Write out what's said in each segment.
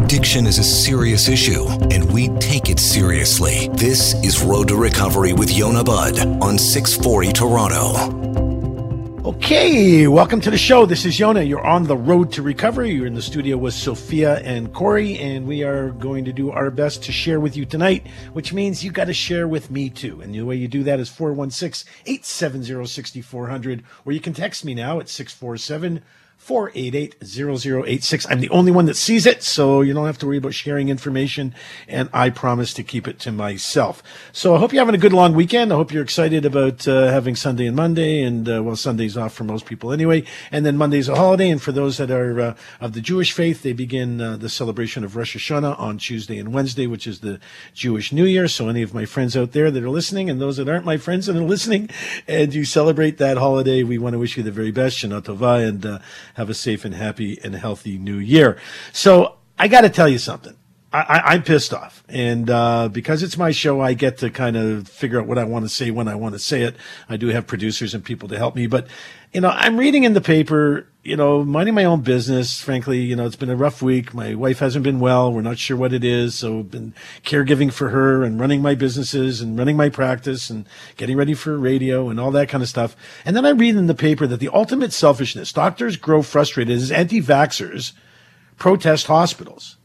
Addiction is a serious issue, and we take it seriously. This is Road to Recovery with Yonah Budd on 640 Toronto. Okay, welcome to the show. This is Yonah. You're on the road to recovery. You're in the studio with Sophia and Corey, and we are going to do our best to share with you tonight, which means you got to share with me too. And the way you do that is 416 870 6400, or you can text me now at 647 488 0086. I'm the only one that sees it, so you don't have to worry about sharing information, and I promise to keep it to myself. So I hope you're having a good long weekend. I hope you're excited about uh, having Sunday and Monday, and uh, well, Sunday's off for most people anyway, and then Monday's a holiday, and for those that are uh, of the Jewish faith, they begin uh, the celebration of Rosh Hashanah on Tuesday and Wednesday, which is the Jewish New Year. So any of my friends out there that are listening, and those that aren't my friends that are listening, and you celebrate that holiday, we want to wish you the very best, Shana Tova, and uh, have a safe and happy and healthy new year. So I got to tell you something. I, am pissed off, and uh, because it's my show, I get to kind of figure out what I want to say when I want to say it. I do have producers and people to help me, but you know, I'm reading in the paper, you know, minding my own business. Frankly, you know, it's been a rough week. My wife hasn't been well. We're not sure what it is, so I've been caregiving for her and running my businesses and running my practice and getting ready for radio and all that kind of stuff. And then I read in the paper that the ultimate selfishness, doctors grow frustrated as anti-vaxxers protest hospitals.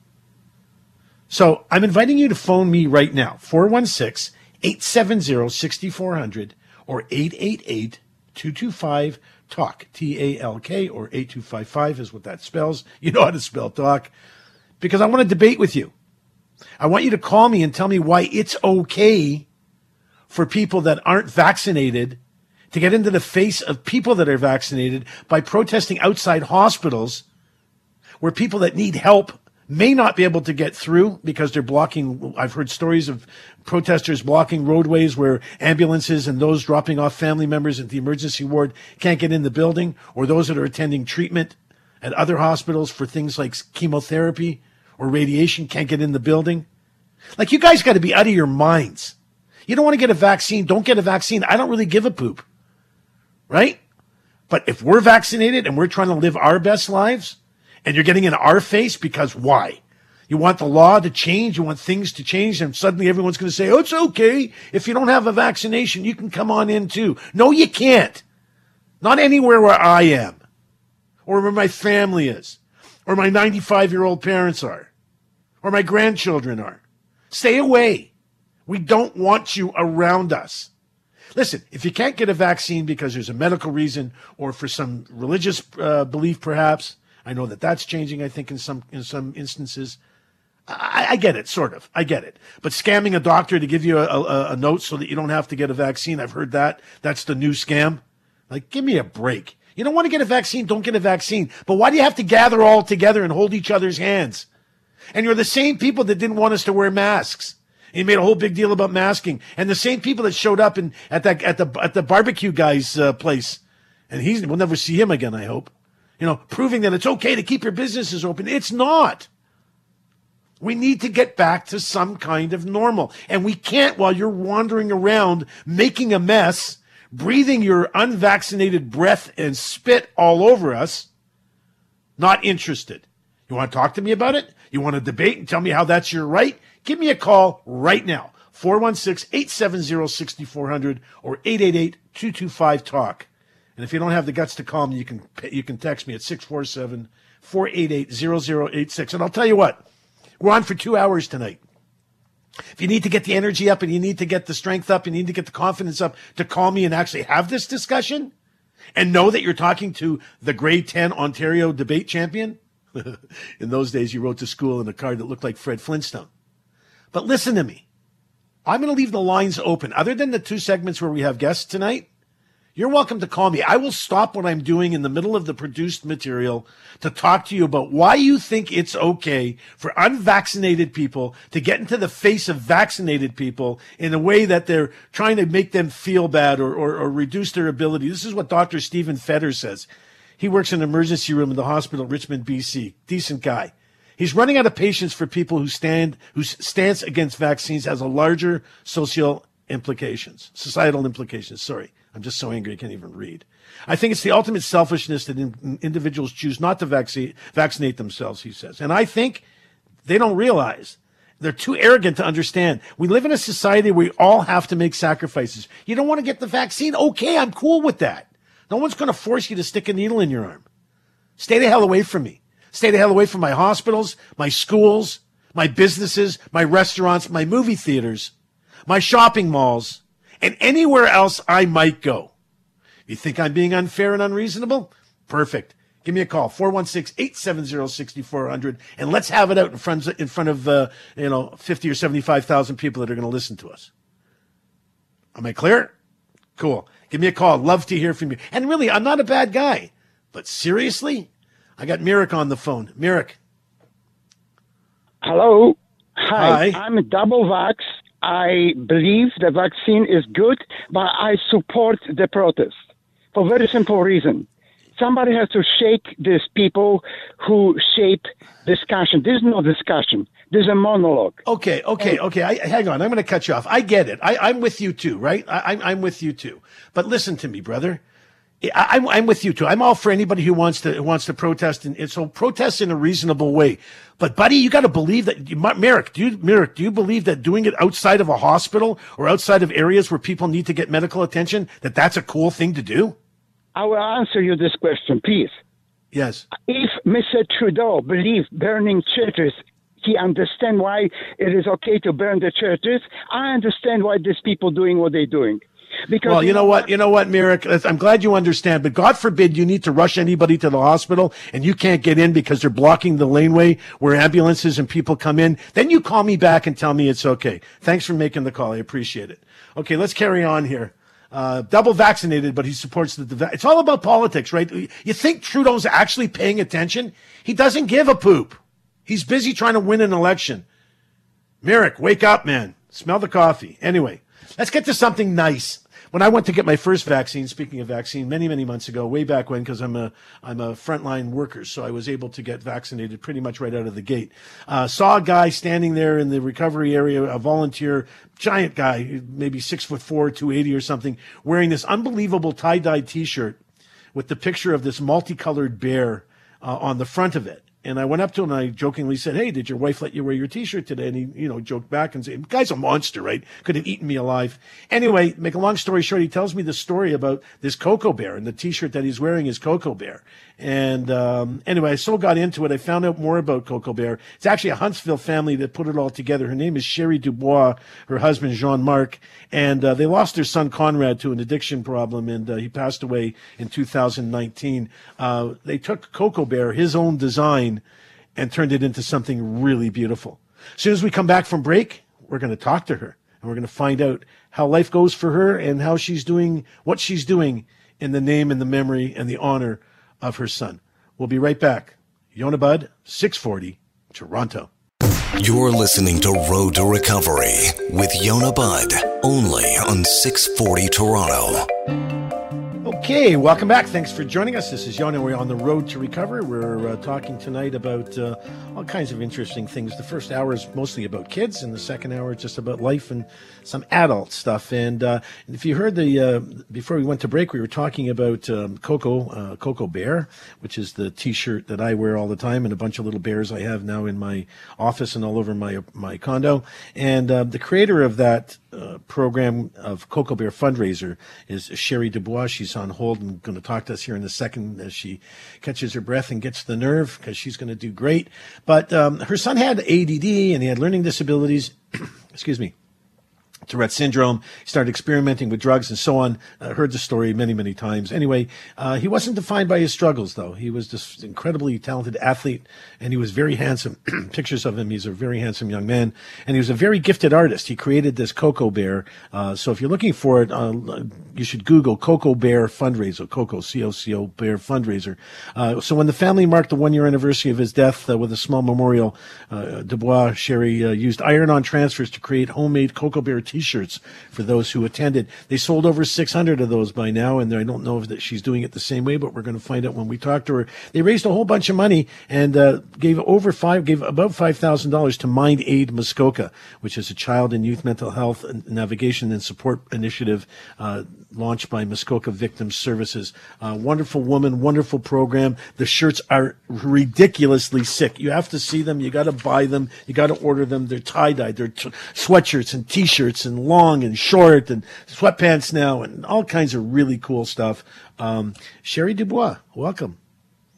So I'm inviting you to phone me right now, 416 870 6400 or 888 225 TALK, T A L K, or 8255 is what that spells. You know how to spell talk. Because I want to debate with you. I want you to call me and tell me why it's okay for people that aren't vaccinated to get into the face of people that are vaccinated by protesting outside hospitals where people that need help may not be able to get through because they're blocking. I've heard stories of protesters blocking roadways where ambulances and those dropping off family members at the emergency ward can't get in the building, or those that are attending treatment at other hospitals for things like chemotherapy or radiation can't get in the building. Like, you guys got to be out of your minds. You don't want to get a vaccine, don't get a vaccine. I don't really give a poop. Right? But if we're vaccinated and we're trying to live our best lives, and you're getting in our face because why? You want the law to change. You want things to change. And suddenly everyone's going to say, oh, it's okay. If you don't have a vaccination, you can come on in too. No, you can't. Not anywhere where I am or where my family is or my 95 year old parents are or my grandchildren are. Stay away. We don't want you around us. Listen, if you can't get a vaccine because there's a medical reason or for some religious uh, belief, perhaps, I know that that's changing. I think in some in some instances. I, I, get it, sort of. I get it. But scamming a doctor to give you a, a, a, note so that you don't have to get a vaccine, I've heard that. That's the new scam. Like, give me a break. You don't want to get a vaccine, don't get a vaccine. But why do you have to gather all together and hold each other's hands? And you're the same people that didn't want us to wear masks. He made a whole big deal about masking, and the same people that showed up in at that at the at the barbecue guy's uh, place, and he's we'll never see him again. I hope you know, proving that it's okay to keep your businesses open. It's not. We need to get back to some kind of normal. And we can't while you're wandering around making a mess, breathing your unvaccinated breath and spit all over us. Not interested. You want to talk to me about it? You want to debate and tell me how that's your right? Give me a call right now. 416 870 6400 or 888 225 TALK. And if you don't have the guts to call me, you can you can text me at 647 488 0086. And I'll tell you what, we're on for two hours tonight. If you need to get the energy up and you need to get the strength up and you need to get the confidence up to call me and actually have this discussion and know that you're talking to the grade 10 Ontario debate champion. in those days, you wrote to school in a card that looked like Fred Flintstone. But listen to me. I'm going to leave the lines open. Other than the two segments where we have guests tonight, you're welcome to call me. I will stop what I'm doing in the middle of the produced material to talk to you about why you think it's okay for unvaccinated people to get into the face of vaccinated people in a way that they're trying to make them feel bad or, or, or reduce their ability. This is what Dr. Stephen Fetter says. He works in an emergency room in the hospital, Richmond, BC. Decent guy. He's running out of patience for people who stand, whose stance against vaccines has a larger social implications, societal implications. Sorry. I'm just so angry I can't even read. I think it's the ultimate selfishness that in, individuals choose not to vaccine, vaccinate themselves, he says. And I think They don't realize. They're too arrogant to understand. We live in a society where we all have to make sacrifices. You don't want to get the vaccine? Okay, I'm cool with that. No one's going to force you to stick a needle in your arm. Stay the hell away from me. Stay the hell away from my hospitals, my schools, my businesses, my restaurants, my movie theaters, my shopping malls, and anywhere else I might go. You think I'm being unfair and unreasonable? Perfect. Give me a call, 416-870-6400, and let's have it out in front, in front of, uh, you know, 50 or 75,000 people that are going to listen to us. Am I clear? Cool. Give me a call. Love to hear from you. And really, I'm not a bad guy. But seriously? I got Mirik on the phone. Mirik. Hello. Hi. Hi. I'm double vax. I believe the vaccine is good, but I support the protest for very simple reason somebody has to shake these people who shape discussion. There's no discussion. There's a monologue. Okay, okay, okay. I, hang on. I'm going to cut you off. I get it. I, am with you too, right? I, I'm with you too. But listen to me, brother. I, am I'm with you too. I'm all for anybody who wants to who wants to protest, and, and so protest in a reasonable way. But buddy, you got to believe that. Merrick. do you Mirik, do you believe that doing it outside of a hospital or outside of areas where people need to get medical attention, that that's a cool thing to do? I will answer you this question, please. Yes. If Mr. Trudeau believes burning churches, he understands why it is okay to burn the churches. I understand why these people doing what they're doing. Because well, you know what, you know what, Merrick? I'm glad you understand, but God forbid you need to rush anybody to the hospital and you can't get in because they're blocking the laneway where ambulances and people come in. Then you call me back and tell me it's okay. Thanks for making the call. I appreciate it. Okay, let's carry on here uh, double vaccinated, but he supports the. It's all about politics, right? You think Trudeau's actually paying attention? He doesn't give a poop. He's busy trying to win an election. Merrick, wake up, man. Smell the coffee. Anyway, let's get to something nice when I went to get my first vaccine, speaking of vaccine, many many months ago, way back when, because I'm a I'm a frontline worker, so I was able to get vaccinated pretty much right out of the gate. Uh, saw a guy standing there in the recovery area, a volunteer, giant guy, maybe six foot four, two eighty or something, wearing this unbelievable tie dye T-shirt with the picture of this multicolored bear uh, on the front of it. And I went up to him and I jokingly said, Hey, did your wife let you wear your t-shirt today? And he, you know, joked back and said, guy's a monster, right? Could have eaten me alive. Anyway, make a long story short, he tells me the story about this Coco Bear and the t-shirt that he's wearing is Coco Bear. And um, anyway, I so got into it. I found out more about Coco Bear. It's actually a Huntsville family that put it all together. Her name is Shari Dubois, her husband Jean Marc, and uh, they lost their son Conrad to an addiction problem, and uh, he passed away in 2019. Uh, they took Coco Bear, his own design, and turned it into something really beautiful. As soon as we come back from break, we're going to talk to her, and we're going to find out how life goes for her and how she's doing what she's doing in the name and the memory and the honor of her son. We'll be right back. Yonah Budd, 640, Toronto. You're listening to Road to Recovery with Yonah Budd, only on 640 Toronto. Okay, welcome back. Thanks for joining us. This is Yonah. We're on the road to recovery. We're uh, talking tonight about uh, all kinds of interesting things. The first hour is mostly about kids, and the second hour is just about life and some adult stuff. And uh, if you heard the uh, before we went to break, we were talking about um, Coco uh, Coco Bear, which is the T-shirt that I wear all the time, and a bunch of little bears I have now in my office and all over my my condo. And uh, the creator of that uh, program of Coco Bear fundraiser is Shari Dubois. She's on hold and going to talk to us here in a second as she catches her breath and gets the nerve because she's going to do great. But um, her son had ADD and he had learning disabilities. Excuse me. Tourette syndrome. He started experimenting with drugs and so on. I heard the story many, many times. Anyway, uh, he wasn't defined by his struggles, though. He was this incredibly talented athlete, and he was very handsome. Pictures of him. He's a very handsome young man, and he was a very gifted artist. He created this Coco Bear. Uh, so if you're looking for it, uh, you should Google Coco Bear fundraiser. Coco C O C O Bear fundraiser. Uh, so when the family marked the one year anniversary of his death uh, with a small memorial, uh, Dubois Shari used iron-on transfers to create homemade Coco Bear T-shirts for those who attended. They sold over 600 of those by now, and I don't know if that she's doing it the same way, but we're going to find out when we talk to her. They raised a whole bunch of money and uh, gave over five, gave about five thousand dollars to Mind Aid Muskoka, which is a child and youth mental health navigation and support initiative uh, launched by Muskoka Victim Services. Uh, wonderful woman, wonderful program. The shirts are ridiculously sick. You have to see them. You got to buy them. You got to order them. They're tie dyed. They're t- sweatshirts and t-shirts and long and short and sweatpants now and all kinds of really cool stuff. Um, Shari Dubois, welcome.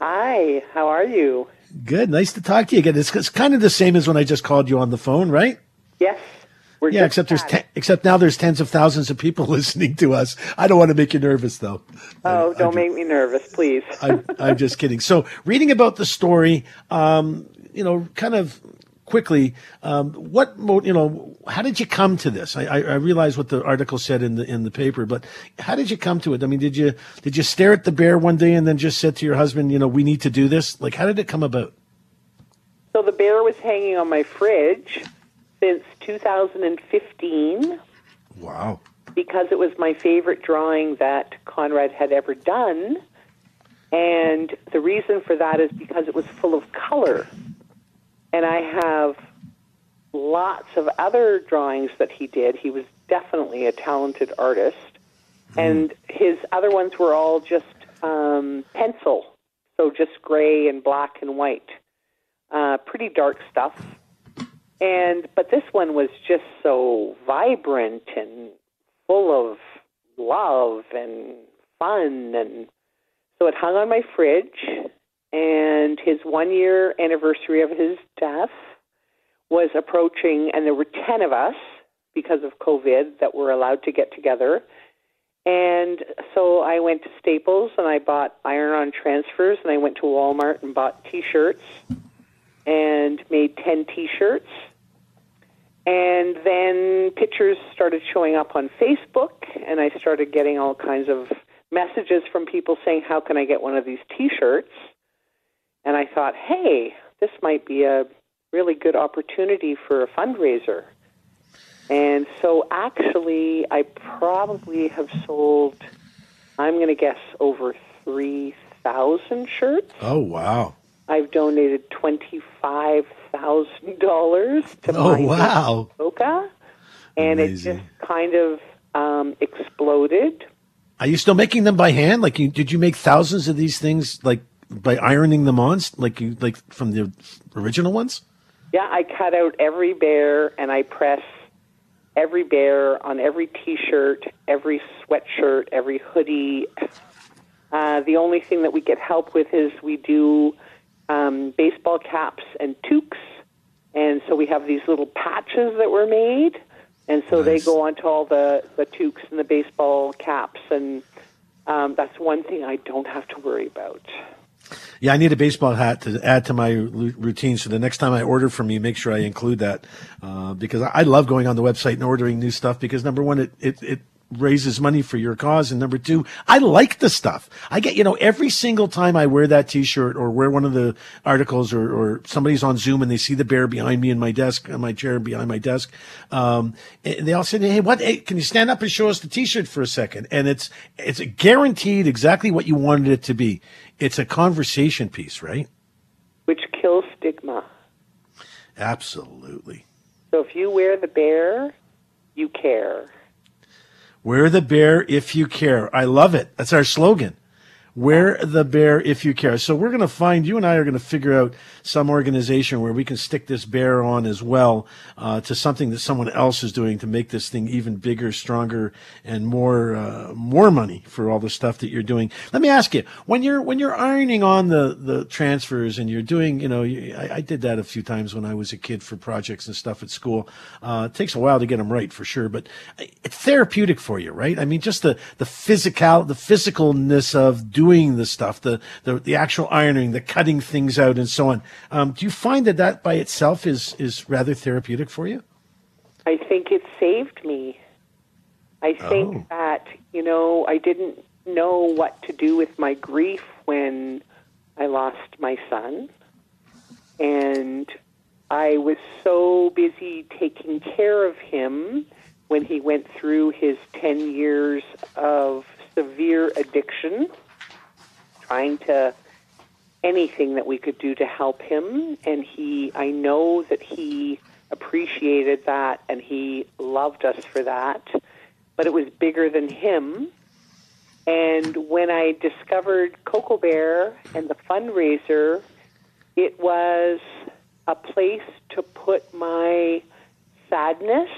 Hi, how are you? Good. Nice to talk to you again. It's, it's kind of the same as when I just called you on the phone, right? Yes. We're yeah, except there's ten, except now there's tens of thousands of people listening to us. I don't want to make you nervous though. Oh, I, don't I, make me nervous, please. I, am just kidding. So, reading about the story, um, you know, kind of quickly, um, what you know, how did you come to this? I, I, realize what the article said in the in the paper, but how did you come to it? I mean, did you did you stare at the bear one day and then just said to your husband, you know, we need to do this? Like, how did it come about? So the bear was hanging on my fridge since 2015. Wow. Because it was my favorite drawing that Conrad had ever done. And the reason for that is because it was full of color. And I have lots of other drawings that he did. He was definitely a talented artist. Mm. And his other ones were all just um, pencil, so just gray and black and white. Uh, pretty dark stuff. And but this one was just so vibrant and full of love and fun. And so it hung on my fridge. And his 1 year anniversary of his death was approaching and there were 10 of us because of COVID that were allowed to get together. And so I went to Staples and I bought iron on transfers and I went to Walmart and bought t-shirts and made 10 t-shirts. And then pictures started showing up on Facebook, and I started getting all kinds of messages from people saying, How can I get one of these t shirts? And I thought, hey, this might be a really good opportunity for a fundraiser. And so actually, I probably have sold, I'm going to guess, over 3,000 shirts. Oh, wow. I've donated twenty-five thousand dollars to oh wow Oka, and Amazing. it just kind of um, exploded. Are you still making them by hand? Like, you, did you make thousands of these things like by ironing them on, like you like from the original ones? Yeah, I cut out every bear and I press every bear on every T-shirt, every sweatshirt, every hoodie. Uh, the only thing that we get help with is we do um, baseball caps and toques. And so we have these little patches that were made. And so nice. they go onto all the, the toques and the baseball caps. And um, that's one thing I don't have to worry about. Yeah, I need a baseball hat to add to my routine. So the next time I order from you, make sure I include that uh, because I love going on the website and ordering new stuff because number one, it, it, it raises money for your cause. And number two, I like the stuff. I get, you know, every single time I wear that t-shirt or wear one of the articles or, or somebody's on Zoom and they see the bear behind me in my desk, in my chair behind my desk. Um, they all say, Hey, what, hey, can you stand up and show us the t-shirt for a second? And it's, it's guaranteed exactly what you wanted it to be. It's a conversation piece, right? Which kills stigma. Absolutely. So if you wear the bear, you care. Wear the bear if you care. I love it. That's our slogan. Wear the bear if you care. So we're going to find you and I are going to figure out some organization where we can stick this bear on as well uh, to something that someone else is doing to make this thing even bigger, stronger, and more uh, more money for all the stuff that you're doing. Let me ask you when you're when you're ironing on the the transfers and you're doing you know I, I did that a few times when I was a kid for projects and stuff at school. Uh, it takes a while to get them right for sure, but it's therapeutic for you, right? I mean, just the the physical the physicalness of doing doing the stuff, the, the, the actual ironing, the cutting things out and so on. Um, do you find that that by itself is, is rather therapeutic for you? I think it saved me. I think oh. that, you know, I didn't know what to do with my grief when I lost my son. And I was so busy taking care of him when he went through his 10 years of severe addiction, trying to anything that we could do to help him. And he, I know that he appreciated that and he loved us for that. But it was bigger than him. And when I discovered Coco Bear and the fundraiser, it was a place to put my sadness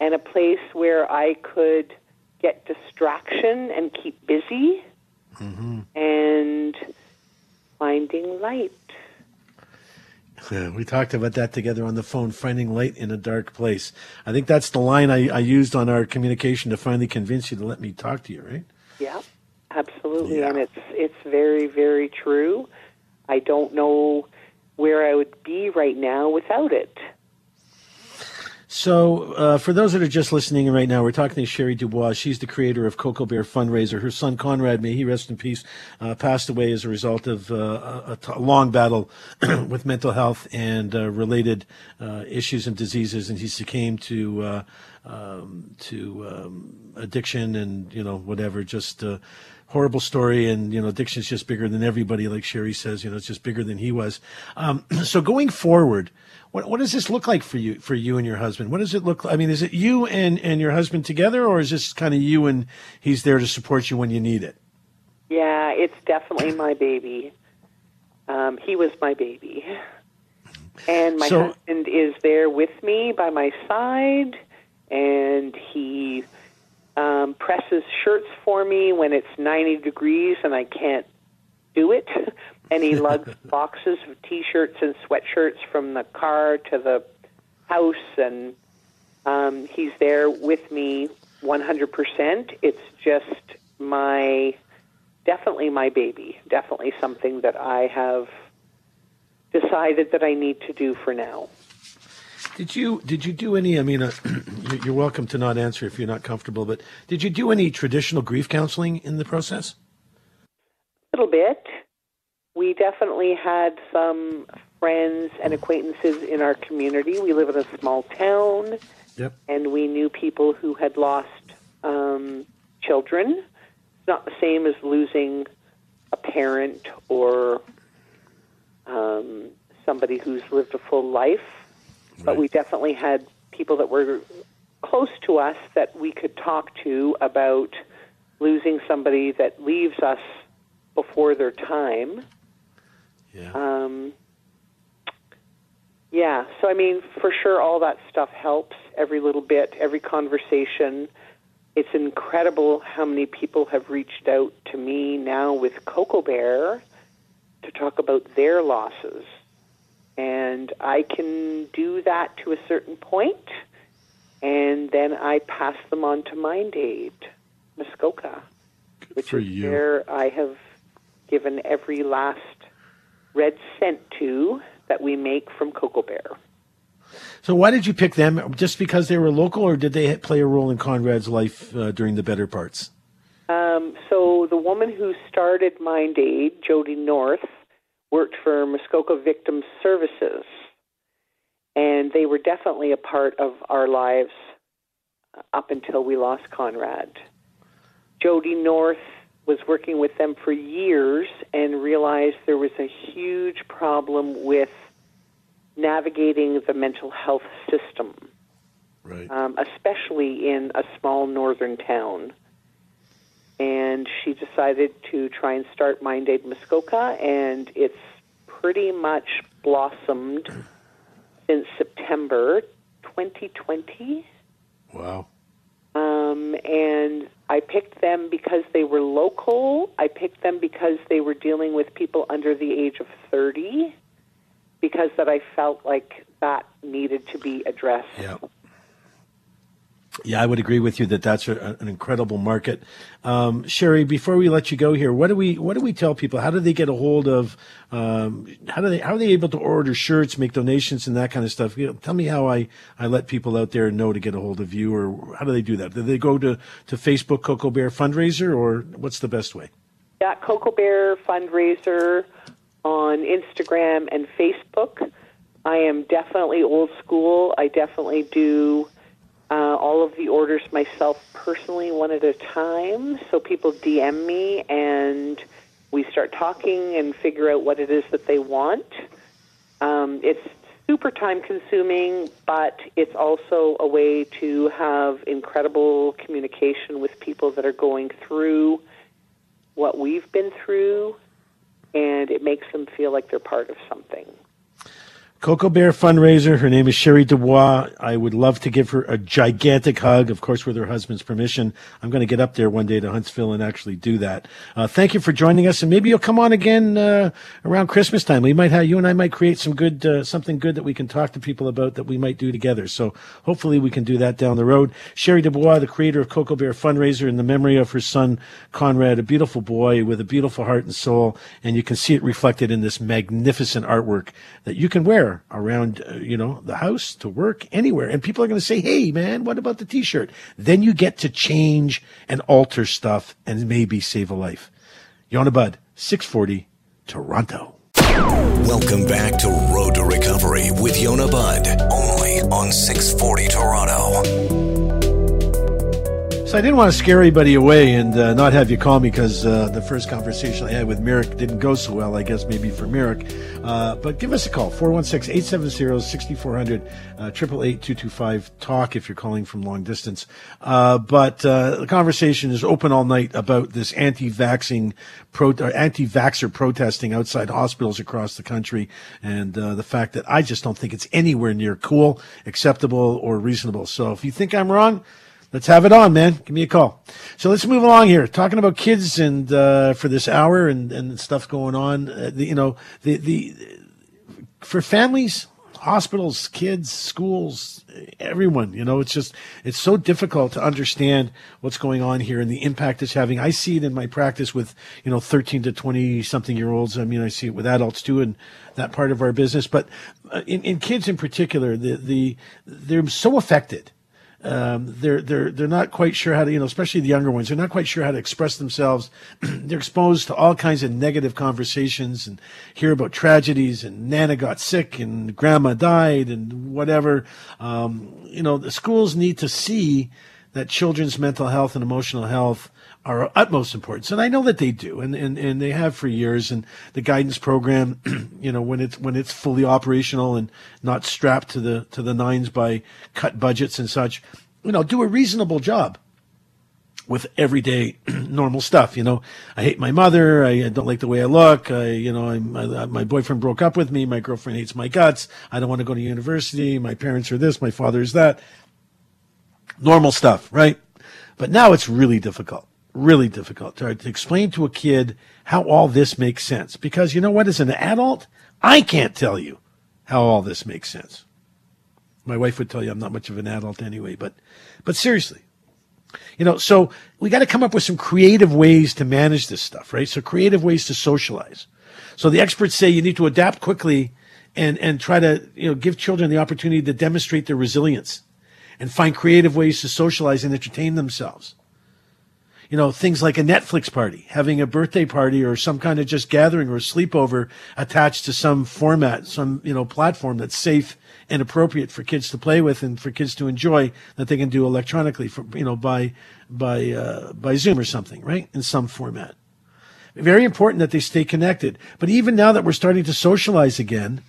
and a place where I could get distraction and keep busy mm-hmm. and finding light. Yeah, we talked about that together on the phone, finding light in a dark place. I think that's the line I, I used on our communication to finally convince you to let me talk to you, right? Yeah, absolutely. Yeah. And it's it's very, very true. I don't know where I would be right now without it. So, uh, for those that are just listening right now, we're talking to Shari Dubois. She's the creator of Coco Bear Fundraiser. Her son Conrad, may he rest in peace, uh, passed away as a result of uh, a, long battle with mental health and uh, related uh, issues and diseases, and he succumbed to uh, um, to um, addiction and you know whatever. Just horrible story, and you know addiction's just bigger than everybody. Like Shari says, you know it's just bigger than he was. Um, so going forward. What, what does this look like for you for you and your husband? What does it look like? I mean, is it you and, and your husband together, or is this kind of you and he's there to support you when you need it? Yeah, it's definitely my baby. Um, he was my baby, and my so, husband is there with me by my side, and he um, presses shirts for me when it's ninety degrees and I can't do it. and he lugs boxes of t-shirts and sweatshirts from the car to the house and um, he's there with me 100% it's just my definitely my baby definitely something that i have decided that i need to do for now did you did you do any? I mean, uh, you're welcome to not answer if you're not comfortable. But did you do any traditional grief counseling in the process? A little bit we definitely had some friends and acquaintances in our community. We live in a small town, yep. and we knew people who had lost um, children. It's not the same as losing a parent or um, somebody who's lived a full life, right. but we definitely had people that were close to us that we could talk to about losing somebody that leaves us before their time yeah. Um, yeah. So I mean, for sure, all that stuff helps. Every little bit, every conversation. It's incredible how many people have reached out to me now with Coco Bear to talk about their losses. And I can do that to a certain point, and then I pass them on to Mind Aid, Muskoka, which is you. where I have given every last red cent to that we make from Coco Bear. So why did you pick them? Just because they were local, or did they play a role in Conrad's life uh, during the better parts? Um, so the woman who started Mind Aid, Jody North, worked for Muskoka Victim Services, and they were definitely a part of our lives up until we lost Conrad. Jody North was working with them for years and realized there was a huge problem with navigating the mental health system, right. um, especially in a small northern town. And she decided to try and start Mind Aid Muskoka, and it's pretty much blossomed since September 2020. Wow. Um, and I picked them because they were local. I picked them because they were dealing with people under the age of 30, because that I felt like that needed to be addressed. Yeah. Yeah, I would agree with you that that's a, an incredible market. Um, Shari, before we let you go here, what do we what do we tell people? How do they get a hold of? Um, how do they how are they able to order shirts, make donations, and that kind of stuff? You know, tell me how I, I let people out there know to get a hold of you, or how do they do that? Do they go to to Facebook Coco Bear fundraiser, or what's the best way? Yeah, Coco Bear fundraiser on Instagram and Facebook. I am definitely old school. I definitely do uh, all of the orders myself personally, one at a time. So people DM me and we start talking and figure out what it is that they want. Um, it's super time consuming, but it's also a way to have incredible communication with people that are going through what we've been through, and it makes them feel like they're part of something. Coco Bear fundraiser. Her name is Shari Dubois. I would love to give her a gigantic hug, of course, with her husband's permission. I'm going to get up there one day to Huntsville and actually do that. Uh, thank you for joining us, and maybe you'll come on again uh, around Christmas time. We might have you and I might create some good, uh, something good that we can talk to people about that we might do together. So hopefully we can do that down the road. Shari Dubois, the creator of Coco Bear fundraiser, in the memory of her son Conrad, a beautiful boy with a beautiful heart and soul, and you can see it reflected in this magnificent artwork that you can wear around, uh, you know, the house, to work, anywhere. And people are going to say, hey, man, what about the t shirt? Then you get to change and alter stuff and maybe save a life. Yonah Budd, 640, Toronto. Welcome back to Road to Recovery with Yonah Budd, only on 640 Toronto. So I didn't want to scare anybody away and uh, not have you call me because uh, the first conversation I had with Merrick didn't go so well, I guess maybe for Merrick. Uh, but give us a call, 416-870-6400, uh, 888-225-TALK if you're calling from long distance. Uh, but uh, the conversation is open all night about this anti-vaxxing, pro- anti-vaxxer protesting outside hospitals across the country and the fact that I just don't think it's anywhere near cool, acceptable, or reasonable. So if you think I'm wrong, let's have it on, man. Give me a call. So let's move along here. Talking about kids and uh, for this hour and, and stuff going on. Uh, the, you know, the the for families, hospitals, kids, schools, everyone. You know, it's just it's so difficult to understand what's going on here and the impact it's having. I see it in my practice with you know 13 to 20 something year olds. I mean, I see it with adults too, and that part of our business. But uh, in, in kids in particular, the the they're so affected um, they're they're they're not quite sure how to you know especially the younger ones they're not quite sure how to express themselves. They're exposed to all kinds of negative conversations and hear about tragedies and nana got sick and grandma died and whatever. Um, you know the schools need to see that children's mental health and emotional health are utmost importance. And I know that they do, and, and, and they have for years. And the guidance program, you know, when it's when it's fully operational and not strapped to the to the nines by cut budgets and such, you know, do a reasonable job with everyday normal stuff. You know, I hate my mother. I don't like the way I look. I, you know, I, my boyfriend broke up with me. My girlfriend hates my guts. I don't want to go to university. My parents are this. My father is that. Normal stuff, right? But now it's really difficult really difficult to, to explain to a kid how all this makes sense. Because you know what? As an adult, I can't tell you how all this makes sense. My wife would tell you I'm not much of an adult anyway, but, but seriously, you know, so we got to come up with some creative ways to manage this stuff, right? So creative ways to socialize. So the experts say you need to adapt quickly and, and try to, you know, give children the opportunity to demonstrate their resilience and find creative ways to socialize and entertain themselves you know, things like a Netflix party, having a birthday party or some kind of just gathering or sleepover attached to some format, some, you know, platform that's safe and appropriate for kids to play with and for kids to enjoy that they can do electronically for, you know, by, by, uh, by Zoom or something, right? In some format. Very important that they stay connected. But even now that we're starting to socialize again,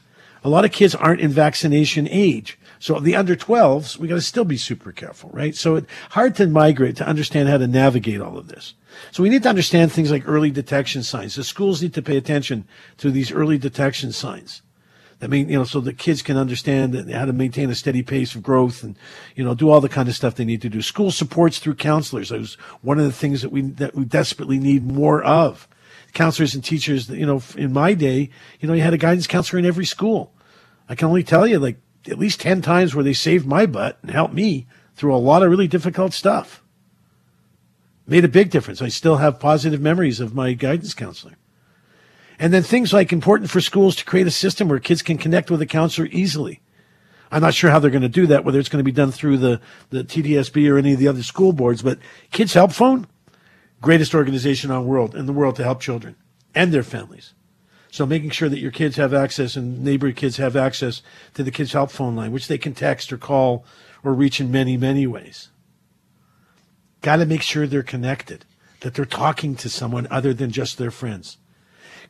a lot of kids aren't in vaccination age. So the under 12s, we got to still be super careful, right? So it's hard to migrate to understand how to navigate all of this. So we need to understand things like early detection signs. The schools need to pay attention to these early detection signs. That mean, you know, so the kids can understand how to maintain a steady pace of growth and, you know, do all the kind of stuff they need to do. School supports through counselors. That was one of the things that we, that we desperately need more of. Counselors and teachers, you know, in my day, you know, you had a guidance counselor in every school. I can only tell you, like, at least 10 times where they saved my butt and helped me through a lot of really difficult stuff. Made a big difference. I still have positive memories of my guidance counselor. And then things like important for schools to create a system where kids can connect with a counselor easily. I'm not sure how they're going to do that, whether it's going to be done through the, the TDSB or any of the other school boards, but Kids Help Phone, greatest organization on world in the world to help children and their families. So making sure that your kids have access and neighborhood kids have access to the kids help phone line, which they can text or call or reach in many, many ways. Got to make sure they're connected, that they're talking to someone other than just their friends.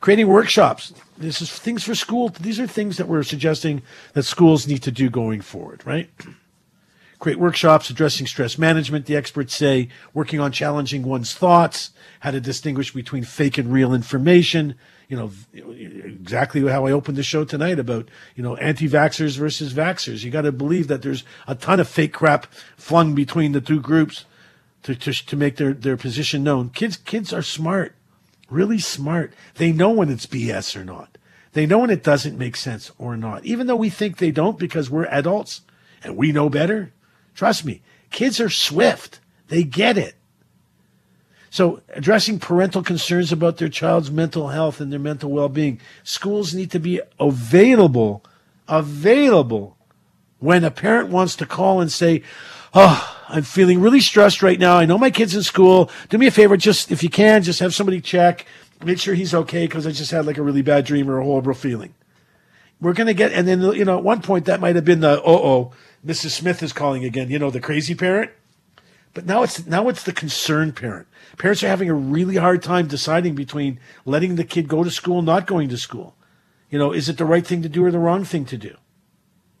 Creating workshops. This is things for school. These are things that we're suggesting that schools need to do going forward, right? Create workshops addressing stress management, the experts say, working on challenging one's thoughts, how to distinguish between fake and real information, you know, exactly how I opened the show tonight about, you know, anti-vaxxers versus vaxxers. You got to believe that there's a ton of fake crap flung between the two groups to, to, to make their, their position known. Kids, kids are smart, really smart. They know when it's BS or not. They know when it doesn't make sense or not, even though we think they don't because we're adults and we know better. Trust me, kids are swift. They get it. So, addressing parental concerns about their child's mental health and their mental well being. Schools need to be available, available when a parent wants to call and say, Oh, I'm feeling really stressed right now. I know my kid's in school. Do me a favor, just if you can, just have somebody check, make sure he's okay because I just had like a really bad dream or a horrible feeling. We're going to get, and then, you know, at one point that might have been the, oh, oh, Mrs. Smith is calling again, you know, the crazy parent. But now it's now it's the concerned parent. Parents are having a really hard time deciding between letting the kid go to school, not going to school. You know, is it the right thing to do or the wrong thing to do?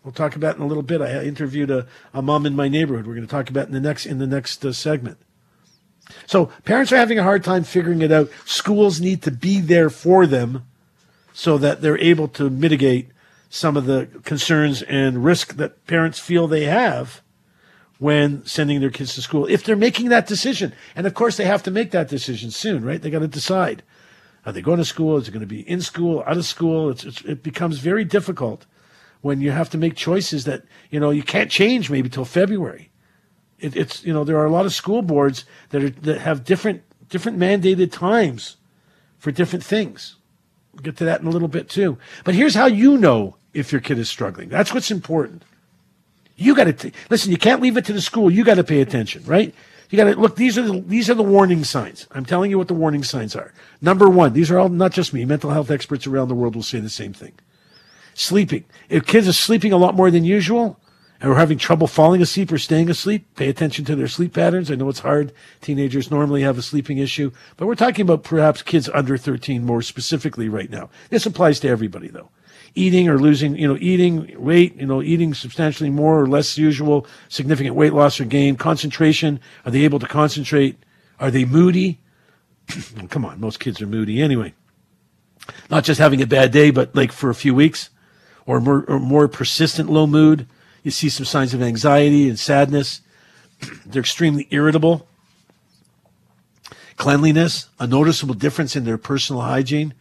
We'll talk about in a little bit. I interviewed a, a mom in my neighborhood. We're going to talk about in the next in the next uh, segment. So parents are having a hard time figuring it out. Schools need to be there for them so that they're able to mitigate some of the concerns and risk that parents feel they have when sending their kids to school if they're making that decision. And of course, they have to make that decision soon, right? They got to decide are they going to school? Is it going to be in school, out of school? It's, it's, it becomes very difficult when you have to make choices that you know you can't change maybe till February. It, it's you know there are a lot of school boards that are that have different different mandated times for different things. We'll get to that in a little bit too. But here's how you know if your kid is struggling. That's what's important. You got to listen. You can't leave it to the school. You got to pay attention, right? You got to look. These are the these are the warning signs. I'm telling you what the warning signs are. Number one, these are all not just me. Mental health experts around the world will say the same thing. Sleeping. If kids are sleeping a lot more than usual, and we're having trouble falling asleep or staying asleep, pay attention to their sleep patterns. I know it's hard. Teenagers normally have a sleeping issue, but we're talking about perhaps kids under 13 more specifically right now. This applies to everybody though eating or losing, you know, eating weight, you know, eating substantially more or less usual, significant weight loss or gain, concentration. Are they able to concentrate? Are they moody? Come on, most kids are moody anyway. Not just having a bad day, but like for a few weeks or more, or more persistent low mood. You see some signs of anxiety and sadness. They're extremely irritable. Cleanliness, a noticeable difference in their personal hygiene.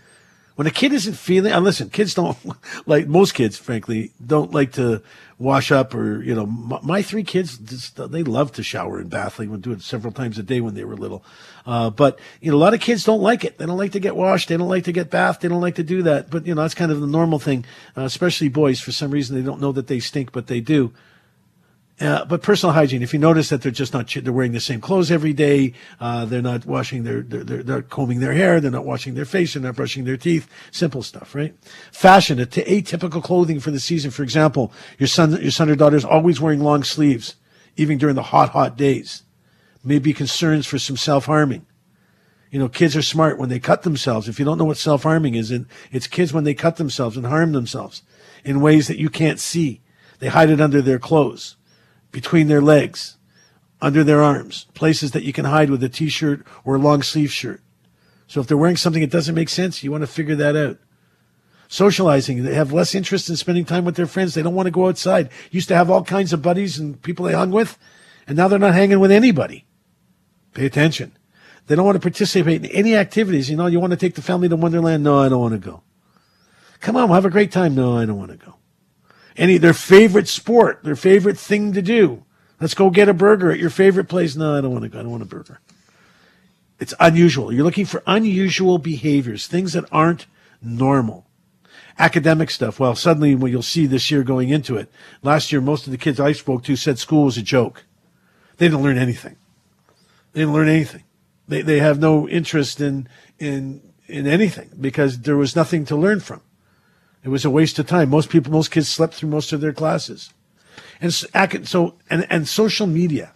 When a kid isn't feeling, and listen, kids don't like most kids, frankly, don't like to wash up or you know. My, my three kids, just, they love to shower and bath. They would do it several times a day when they were little. Uh, but you know, a lot of kids don't like it. They don't like to get washed. They don't like to get bathed. They don't like to do that. But you know, that's kind of the normal thing. Uh, especially boys, for some reason, they don't know that they stink, but they do. Uh, but personal hygiene, if you notice that they're just not, they're wearing the same clothes every day, uh, they're not washing their, they're, they're, they're, combing their hair, they're not washing their face, they're not brushing their teeth, simple stuff, right? Fashion, atypical clothing for the season. For example, your son, your son or daughter is always wearing long sleeves, even during the hot, hot days. Maybe concerns for some self-harming. You know, kids are smart when they cut themselves. If you don't know what self-harming is, it's kids when they cut themselves and harm themselves in ways that you can't see. They hide it under their clothes between their legs, under their arms, places that you can hide with a t-shirt or a long sleeve shirt. So if they're wearing something that doesn't make sense, you want to figure that out. Socializing, they have less interest in spending time with their friends. They don't want to go outside. Used to have all kinds of buddies and people they hung with, and now they're not hanging with anybody. Pay attention. They don't want to participate in any activities. You know, you want to take the family to Wonderland? No, I don't want to go. Come on, we'll have a great time. No, I don't want to go any their favorite sport, their favorite thing to do. Let's go get a burger at your favorite place. No, I don't want to go. I don't want a burger. It's unusual. You're looking for unusual behaviors, things that aren't normal. Academic stuff. Well, suddenly what you'll see this year going into it. Last year, most of the kids I spoke to said school was a joke. They didn't learn anything. They didn't learn anything. They, they have no interest in, in, in anything because there was nothing to learn from. It was a waste of time. Most people, most kids slept through most of their classes. And so, and, and social media,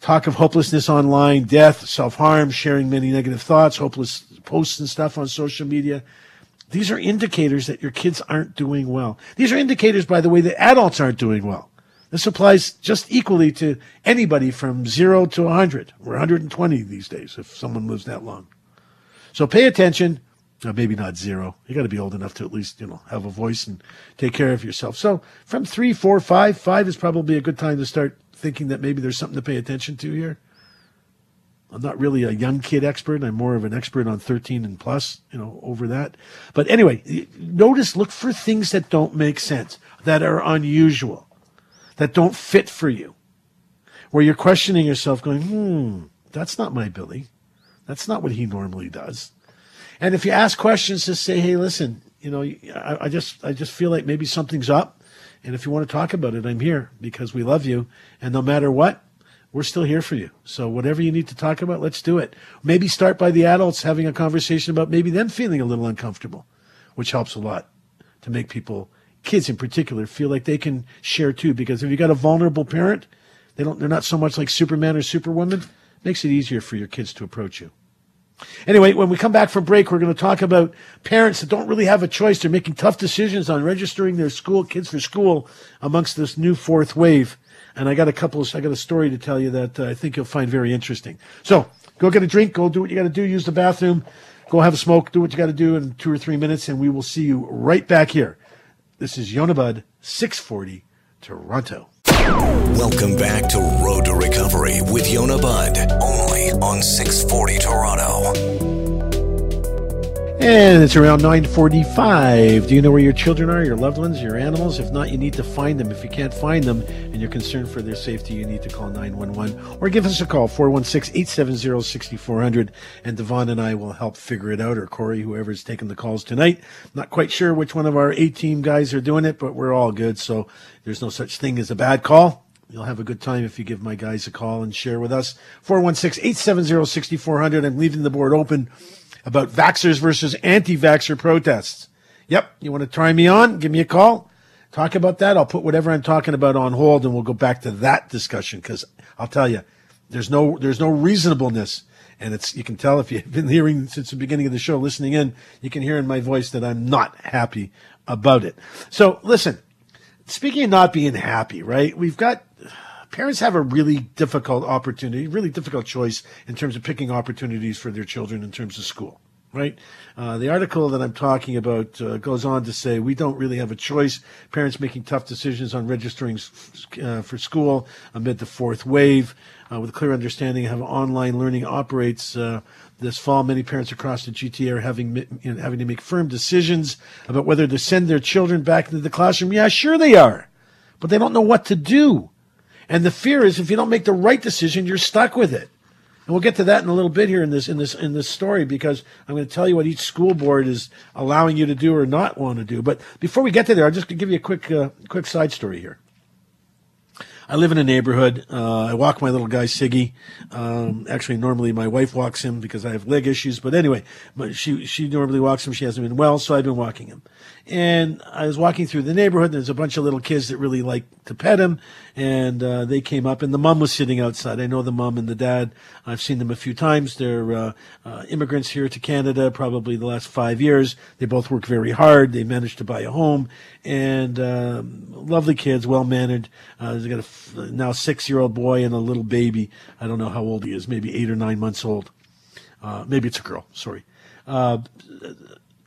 talk of hopelessness online, death, self harm, sharing many negative thoughts, hopeless posts and stuff on social media. These are indicators that your kids aren't doing well. These are indicators, by the way, that adults aren't doing well. This applies just equally to anybody from zero to 100 or 120 these days if someone lives that long. So pay attention. Uh, maybe not zero. You got to be old enough to at least, you know, have a voice and take care of yourself. So from three, four, five, five is probably a good time to start thinking that maybe there's something to pay attention to here. I'm not really a young kid expert. I'm more of an expert on 13 and plus, you know, over that. But anyway, notice, look for things that don't make sense, that are unusual, that don't fit for you, where you're questioning yourself, going, hmm, that's not my Billy. That's not what he normally does. And if you ask questions, just say, "Hey, listen, you know, I, I, just I just feel like maybe something's up, and if you want to talk about it, I'm here because we love you, and no matter what, we're still here for you. So whatever you need to talk about, let's do it. Maybe start by the adults having a conversation about maybe them feeling a little uncomfortable, which helps a lot to make people, kids in particular, feel like they can share too. Because if you've got a vulnerable parent, they don't they're not so much like Superman or Superwoman It makes it easier for your kids to approach you. Anyway, when we come back from break, we're going to talk about parents that don't really have a choice. They're making tough decisions on registering their school kids for school amongst this new fourth wave. And I got a couple of, I got a story to tell you that uh, I think you'll find very interesting. So go get a drink, go do what you got to do, use the bathroom, go have a smoke, do what you got to do in two or three minutes, and we will see you right back here. This is Yonah Budd, 640 Toronto. Welcome back to Road to Recovery with Yonah Budd, only on 640 Toronto. And it's around 9:45. Do you know where your children are, your loved ones, your animals? If not, you need to find them. If you can't find them and you're concerned for their safety, you need to call 911 or give us a call 416-870-6400 and Devon and I will help figure it out or Corey whoever's taking the calls tonight. Not quite sure which one of our A-team guys are doing it, but we're all good, so there's no such thing as a bad call. You'll have a good time if you give my guys a call and share with us. 416-870-6400. I'm leaving the board open about vaxxers versus anti-vaxxer protests. Yep, you want to try me on? Give me a call. Talk about that. I'll put whatever I'm talking about on hold, and we'll go back to that discussion because I'll tell you, there's no there's no reasonableness, and it's you can tell if you've been hearing since the beginning of the show, listening in, you can hear in my voice that I'm not happy about it. So listen, speaking of not being happy, right? We've got parents have a really difficult opportunity, really difficult choice in terms of picking opportunities for their children in terms of school. Right. Uh, the article that I'm talking about uh, goes on to say we don't really have a choice. Parents making tough decisions on registering uh, for school amid the fourth wave, uh, with a clear understanding of how online learning operates. Uh, this fall, many parents across the GTA are having you know, having to make firm decisions about whether to send their children back into the classroom. Yeah, sure they are, but they don't know what to do. And the fear is if you don't make the right decision, you're stuck with it. And we'll get to that in a little bit here in this in this in this story because I'm going to tell you what each school board is allowing you to do or not want to do. But before we get to there, I'll just give you a quick uh, quick side story here. I live in a neighborhood. Uh, I walk my little guy Siggy. Um, actually, normally my wife walks him because I have leg issues. But anyway, but she she normally walks him. She hasn't been well, so I've been walking him. And I was walking through the neighborhood. and There's a bunch of little kids that really like to pet him, and uh, they came up. And the mom was sitting outside. I know the mom and the dad. I've seen them a few times. They're uh, uh, immigrants here to Canada, probably the last five years. They both work very hard. They managed to buy a home, and um, lovely kids, well mannered. Uh, they got a f- now six year old boy and a little baby. I don't know how old he is. Maybe eight or nine months old. Uh, maybe it's a girl. Sorry. Uh,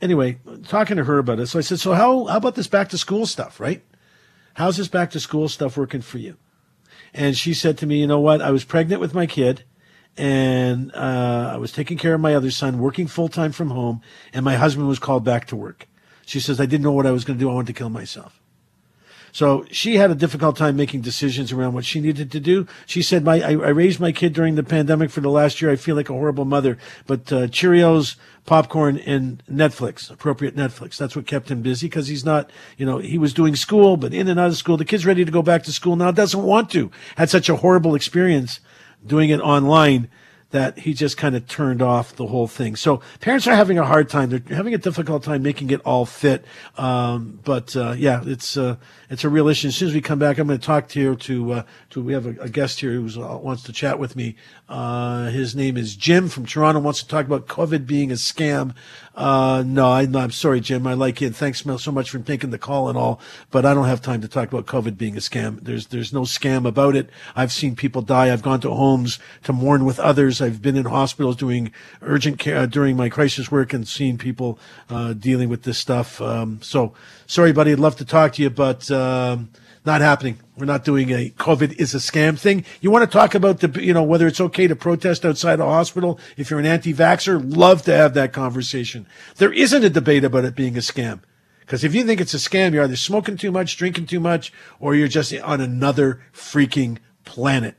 anyway, talking to her about it. So I said, so how, how about this back to school stuff, right? How's this back to school stuff working for you? And she said to me, you know what? I was pregnant with my kid and uh, I was taking care of my other son, working full time from home, and my husband was called back to work. She says, I didn't know what I was going to do. I wanted to kill myself. So she had a difficult time making decisions around what she needed to do. She said, "My I, I raised my kid during the pandemic for the last year. I feel like a horrible mother, but uh, Cheerios, popcorn, and Netflix, appropriate Netflix. That's what kept him busy because he's not, you know, he was doing school, but in and out of school. The kid's ready to go back to school now. Doesn't want to. Had such a horrible experience doing it online that he just kind of turned off the whole thing. So parents are having a hard time. They're having a difficult time making it all fit. Um, but uh, yeah, it's uh, it's a real issue. As soon as we come back, I'm going to talk to you to uh, to we have a, a guest here who uh, wants to chat with me. Uh, his name is Jim from Toronto. Wants to talk about COVID being a scam. Uh, no, I, am sorry, Jim. I like and thanks so much for taking the call and all. But I don't have time to talk about COVID being a scam. There's there's no scam about it. I've seen people die. I've gone to homes to mourn with others. I've been in hospitals doing urgent care uh, during my crisis work and seen people uh, dealing with this stuff. Um, so sorry, buddy. I'd love to talk to you, but um, not happening. We're not doing a COVID is a scam thing. You want to talk about the, you know, whether it's okay to protest outside a hospital if you're an anti-vaxxer? Love to have that conversation. There isn't a debate about it being a scam. Because if you think it's a scam, you're either smoking too much, drinking too much, or you're just on another freaking planet.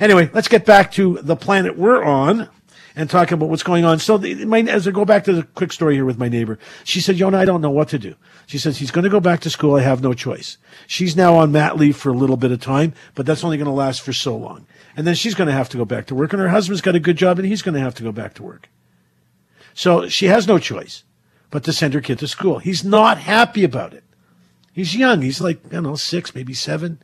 Anyway, let's get back to the planet we're on and talk about what's going on. So, the, my, as I go back to the quick story here with my neighbor, she said, Yonah, I don't know what to do. She says, he's going to go back to school. I have no choice. She's now on mat leave for a little bit of time, but that's only going to last for so long. And then she's going to have to go back to work, and her husband's got a good job, and he's going to have to go back to work. So she has no choice but to send her kid to school. He's not happy about it. He's young. He's like, I don't know, six, maybe seven.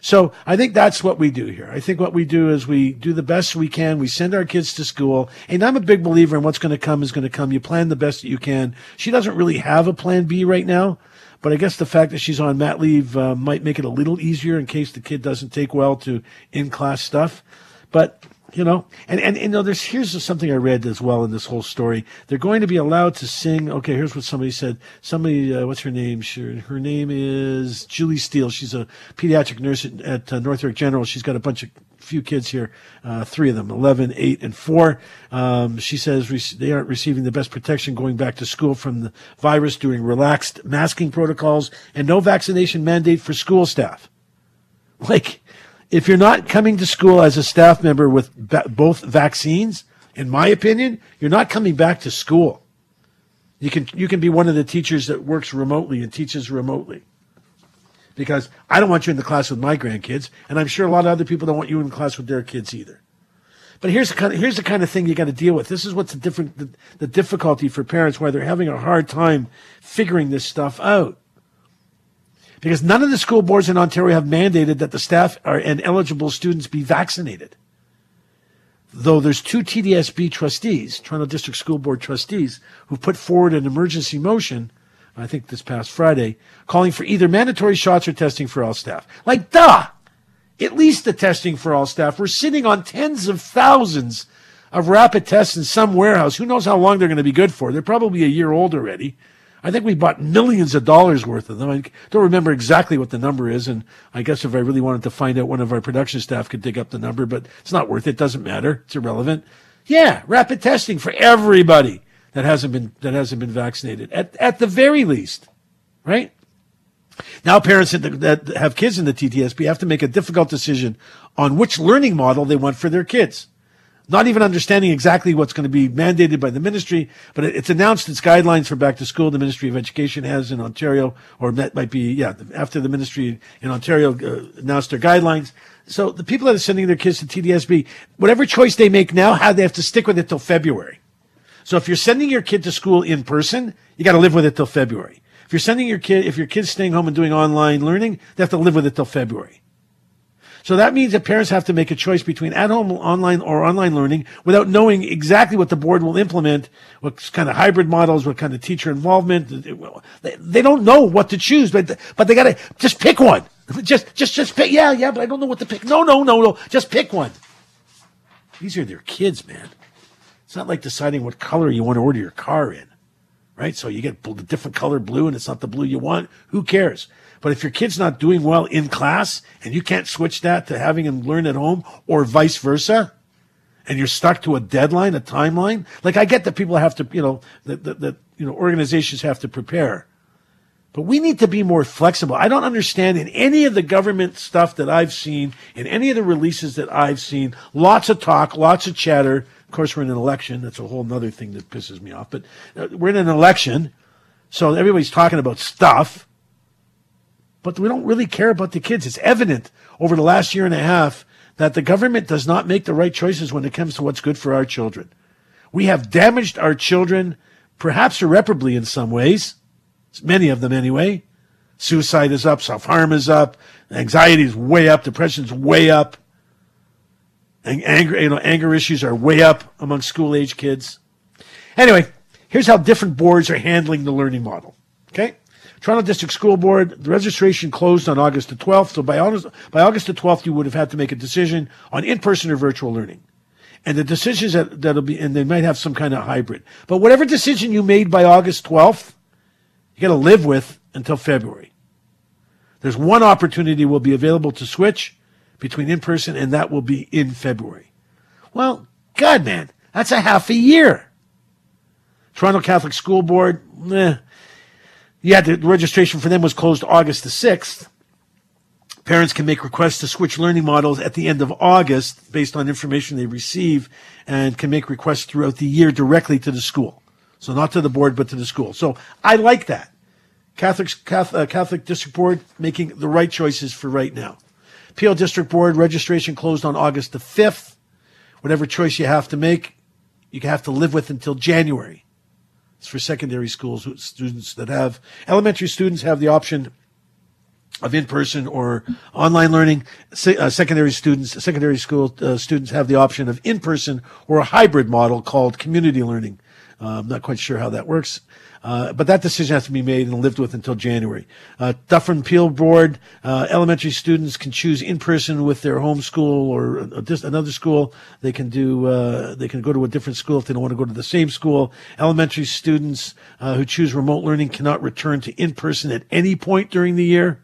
So I think that's what we do here. I think what we do is we do the best we can. We send our kids to school. And I'm a big believer in what's going to come is going to come. You plan the best that you can. She doesn't really have a plan B right now. But I guess the fact that she's on mat leave uh, might make it a little easier in case the kid doesn't take well to in class stuff. But you know? And, and you know there's here's something i read as well in this whole story. They're going to be allowed to sing okay here's what somebody said. Somebody uh, what's her name? She, her name is julie steele. She's a pediatric nurse at, at uh, north york general. She's got a bunch of few kids here uh, three of them 11 8 and 4 um, she says re- they aren't receiving the best protection going back to school from the virus during relaxed masking protocols and no vaccination mandate for school staff. Like if you're not coming to school as a staff member with both vaccines, in my opinion, you're not coming back to school. You can you can be one of the teachers that works remotely and teaches remotely. Because I don't want you in the class with my grandkids, and I'm sure a lot of other people don't want you in the class with their kids either. But here's the kind of, here's the kind of thing you got to deal with. This is what's the different the, the difficulty for parents why they're having a hard time figuring this stuff out because none of the school boards in Ontario have mandated that the staff and eligible students be vaccinated. Though there's two TDSB trustees, Toronto District School Board trustees, who put forward an emergency motion, I think this past Friday, calling for either mandatory shots or testing for all staff. Like, duh! At least the testing for all staff. We're sitting on tens of thousands of rapid tests in some warehouse. Who knows how long they're going to be good for? They're probably a year old already. I think we bought millions of dollars worth of them. I don't remember exactly what the number is, and I guess if I really wanted to find out, one of our production staff could dig up the number, but it's not worth it. Doesn't matter. It's irrelevant. Yeah, rapid testing for everybody that hasn't been that hasn't been vaccinated at at the very least, right? Now, parents that have kids in the TDSB have to make a difficult decision on which learning model they want for their kids not even understanding exactly what's going to be mandated by the ministry, but it's announced its guidelines for back to school. The Ministry of Education has in Ontario, or that might be, yeah, after the ministry in Ontario uh, announced their guidelines. So the people that are sending their kids to TDSB, whatever choice they make now, how they have to stick with it till February. So if you're sending your kid to school in person, you got to live with it till February. If you're sending your kid, if your kid's staying home and doing online learning, they have to live with it till February. So that means that parents have to make a choice between at home online or online learning without knowing exactly what the board will implement, what kind of hybrid models, what kind of teacher involvement. They don't know what to choose, but, but they got to just pick one. Just, just, just pick. Yeah, yeah, but I don't know what to pick. No, no, no, no. Just pick one. These are their kids, man. It's not like deciding what color you want to order your car in, right? So you get the different color blue and it's not the blue you want. Who cares? But if your kid's not doing well in class and you can't switch that to having him learn at home or vice versa, and you're stuck to a deadline, a timeline, like I get that people have to, you know, that, that, that you know, organizations have to prepare. But we need to be more flexible. I don't understand in any of the government stuff that I've seen, in any of the releases that I've seen, lots of talk, lots of chatter. Of course, we're in an election. That's a whole other thing that pisses me off. But uh, we're in an election. So everybody's talking about stuff but we don't really care about the kids. It's evident over the last year and a half that the government does not make the right choices when it comes to what's good for our children. We have damaged our children, perhaps irreparably in some ways, many of them anyway. Suicide is up, self harm is up, anxiety is way up, depression is way up, and anger, you know, anger issues are way up among school age kids. Anyway, here's how different boards are handling the learning model. Okay. Toronto District School Board, the registration closed on August the 12th. So by August, by August the 12th, you would have had to make a decision on in-person or virtual learning. And the decisions that, that'll be, and they might have some kind of hybrid. But whatever decision you made by August 12th, you got to live with until February. There's one opportunity will be available to switch between in person, and that will be in February. Well, God, man, that's a half a year. Toronto Catholic School Board, eh. Yeah, the registration for them was closed August the 6th. Parents can make requests to switch learning models at the end of August based on information they receive and can make requests throughout the year directly to the school. So not to the board, but to the school. So I like that. Catholic, Catholic, uh, Catholic District Board making the right choices for right now. Peel District Board registration closed on August the 5th. Whatever choice you have to make, you have to live with until January. It's for secondary schools students that have elementary students have the option of in-person or online learning. Uh, secondary students, secondary school uh, students have the option of in-person or a hybrid model called community learning. Uh, I'm not quite sure how that works. Uh, but that decision has to be made and lived with until January. Uh, Dufferin Peel Board, uh, elementary students can choose in person with their home school or another school. They can do, uh, they can go to a different school if they don't want to go to the same school. Elementary students uh, who choose remote learning cannot return to in person at any point during the year.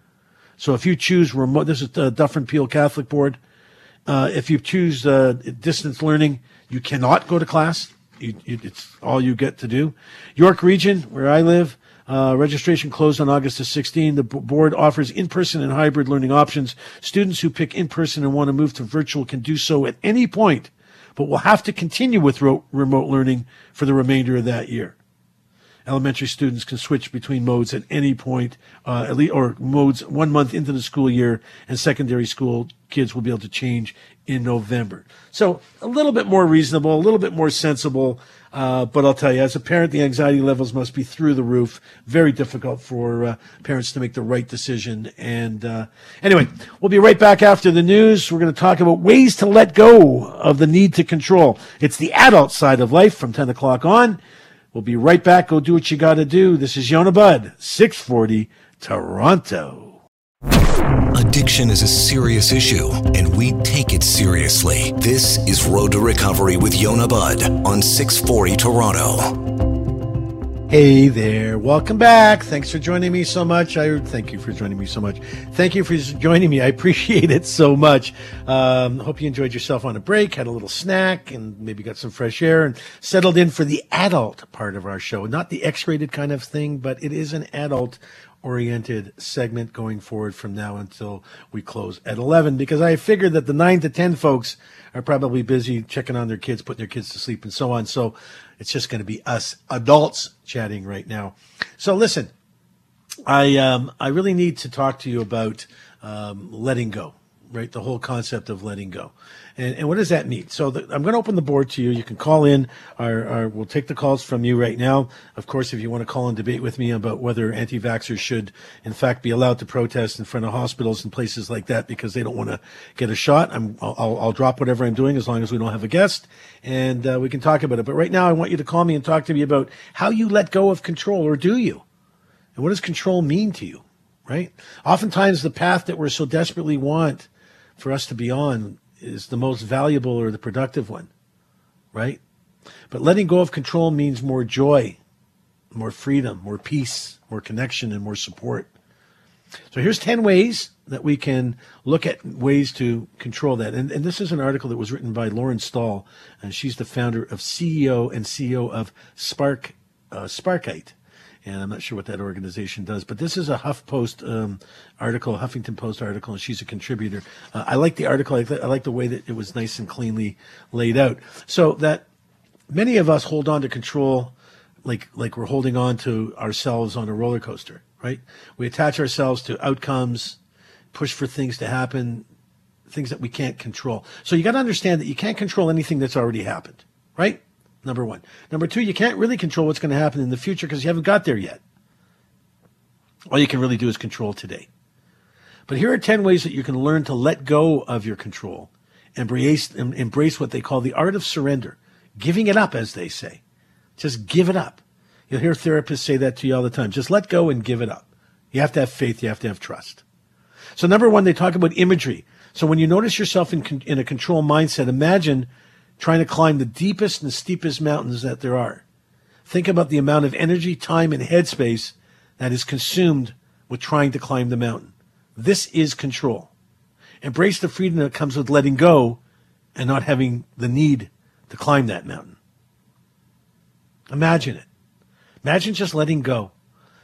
So if you choose remote, this is the Dufferin Peel Catholic Board. if you choose distance learning, you cannot go to class you, you, it's all you get to do. York Region, where I live, uh, registration closed on August the 16th. The board offers in-person and hybrid learning options. Students who pick in-person and want to move to virtual can do so at any point, but will have to continue with ro- remote learning for the remainder of that year. Elementary students can switch between modes at any point, uh, at least, or modes one month into the school year, and secondary school kids will be able to change in November. So a little bit more reasonable, a little bit more sensible. Uh, but I'll tell you, as a parent, the anxiety levels must be through the roof. Very difficult for uh, parents to make the right decision. And uh, anyway, we'll be right back after the news. We're going to talk about ways to let go of the need to control. It's the adult side of life from 10 o'clock on. We'll be right back. Go do what you got to do. This is Yonah Budd, 640 Toronto. Addiction is a serious issue, we take it seriously. This is Road to Recovery with Yonah Budd on 640 Toronto. Hey there, welcome back. Thanks for joining me so much. I thank you for joining me so much. Thank you for joining me. I appreciate it so much. Um, hope you enjoyed yourself on a break, had a little snack, and maybe got some fresh air and settled in for the adult part of our show. Not the X-rated kind of thing, but it is an adult oriented segment going forward from now until we close at 11 because I figured that the 9 to 10 folks are probably busy checking on their kids, putting their kids to sleep and so on. So it's just going to be us adults chatting right now. So listen, I um, I really need to talk to you about um, letting go, right? The whole concept of letting go. And, and what does that mean? So the, I'm going to open the board to you. You can call in. Our, our, we'll take the calls from you right now. Of course, if you want to call and debate with me about whether anti-vaxxers should, in fact, be allowed to protest in front of hospitals and places like that because they don't want to get a shot, I'm, I'll, I'll drop whatever I'm doing as long as we don't have a guest, and uh, we can talk about it. But right now, I want you to call me and talk to me about how you let go of control, or do you? And what does control mean to you? Right? Oftentimes, the path that we're so desperately want for us to be on is the most valuable or the productive one, right? But letting go of control means more joy, more freedom, more peace, more connection, and more support. So here's 10 ways that we can look at ways to control that. And, and this is an article that was written by Lauren Stahl, and she's the founder of CEO and CEO of Spark, uh, Sparkite and I'm not sure what that organization does. But this is a HuffPost um, article, Huffington Post article, and she's a contributor. Uh, I like the article. I, th- I, like the way that it was nice and cleanly laid out. So that many of us hold on to control, like like we're holding on to ourselves on a roller coaster, right? We attach ourselves to outcomes, push for things to happen, things that we can't control. So you got to understand that you can't control anything that's already happened, right? Number one. Number two, you can't really control what's going to happen in the future because you haven't got there yet. All you can really do is control today. But here are 10 ways that you can learn to let go of your control, embrace, embrace what they call the art of surrender, giving it up, as they say. Just give it up. You'll hear therapists say that to you all the time. Just let go and give it up. You have to have faith. You have to have trust. So number one, they talk about imagery. So when you notice yourself in, in a control mindset, imagine trying to climb the deepest and steepest mountains that there are. Think about the amount of energy, time, and headspace that is consumed with trying to climb the mountain. This is control. Embrace the freedom that comes with letting go and not having the need to climb that mountain. Imagine it. Imagine just letting go,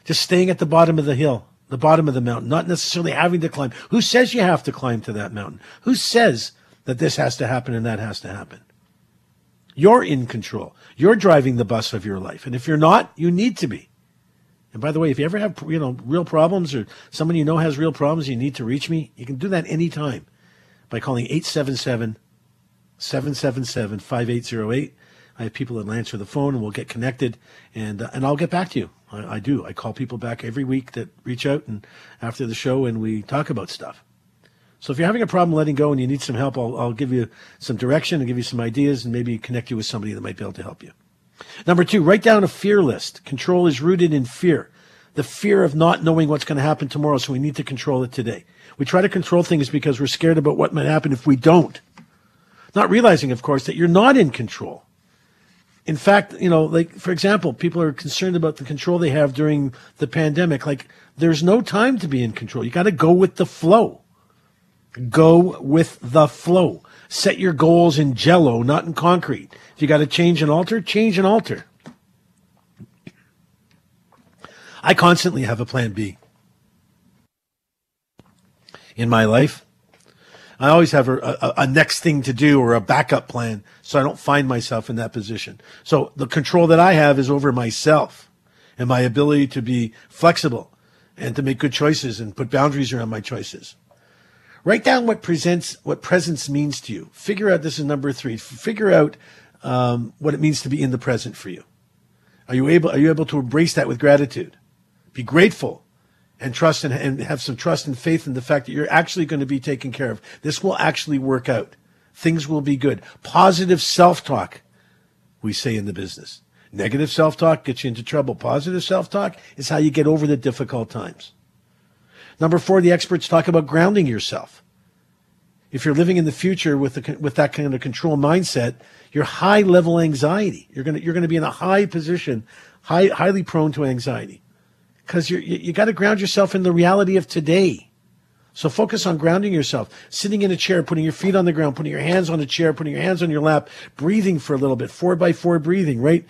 just staying at the bottom of the hill, the bottom of the mountain, not necessarily having to climb. Who says you have to climb to that mountain? Who says that this has to happen and that has to happen? You're in control. You're driving the bus of your life. And if you're not, you need to be. And by the way, if you ever have, you know, real problems or someone you know has real problems, you need to reach me, you can do that anytime by calling 877 777 5808. I have people that answer the phone and we'll get connected and, uh, and I'll get back to you. I, I, do. I call people back every week that reach out and after the show and we talk about stuff. So if you're having a problem letting go and you need some help, I'll, I'll give you some direction and give you some ideas and maybe connect you with somebody that might be able to help you. Number two, write down a fear list. Control is rooted in fear. The fear of not knowing what's going to happen tomorrow, so we need to control it today. We try to control things because we're scared about what might happen if we don't. Not realizing, of course, that you're not in control. In fact, you know, like, for example, people are concerned about the control they have during the pandemic. Like, there's no time to be in control. You got to go with the flow. Go with the flow. Set your goals in jello, not in concrete. If you got to change and alter, change and alter. I constantly have a plan B. In my life, I always have a, a, a, next thing to do or a backup plan so I don't find myself in that position. So the control that I have is over myself and my ability to be flexible and to make good choices and put boundaries around my choices. Write down what presents, what presence means to you. Figure out, this is number three, figure out um, what it means to be in the present for you. Are you able, are you able to embrace that with gratitude? Be grateful and trust and, and have some trust and faith in the fact that you're actually going to be taken care of. This will actually work out. Things will be good. Positive self-talk, we say in the business. Negative self-talk gets you into trouble. Positive self-talk is how you get over the difficult times. Number four, the experts talk about grounding yourself. If you're living in the future with the, with that kind of control mindset, you're high level anxiety. You're gonna you're gonna be in a high position, high highly prone to anxiety, because you you got to ground yourself in the reality of today. So focus on grounding yourself, sitting in a chair, putting your feet on the ground, putting your hands on a chair, putting your hands on your lap, breathing for a little bit, four by four breathing, right?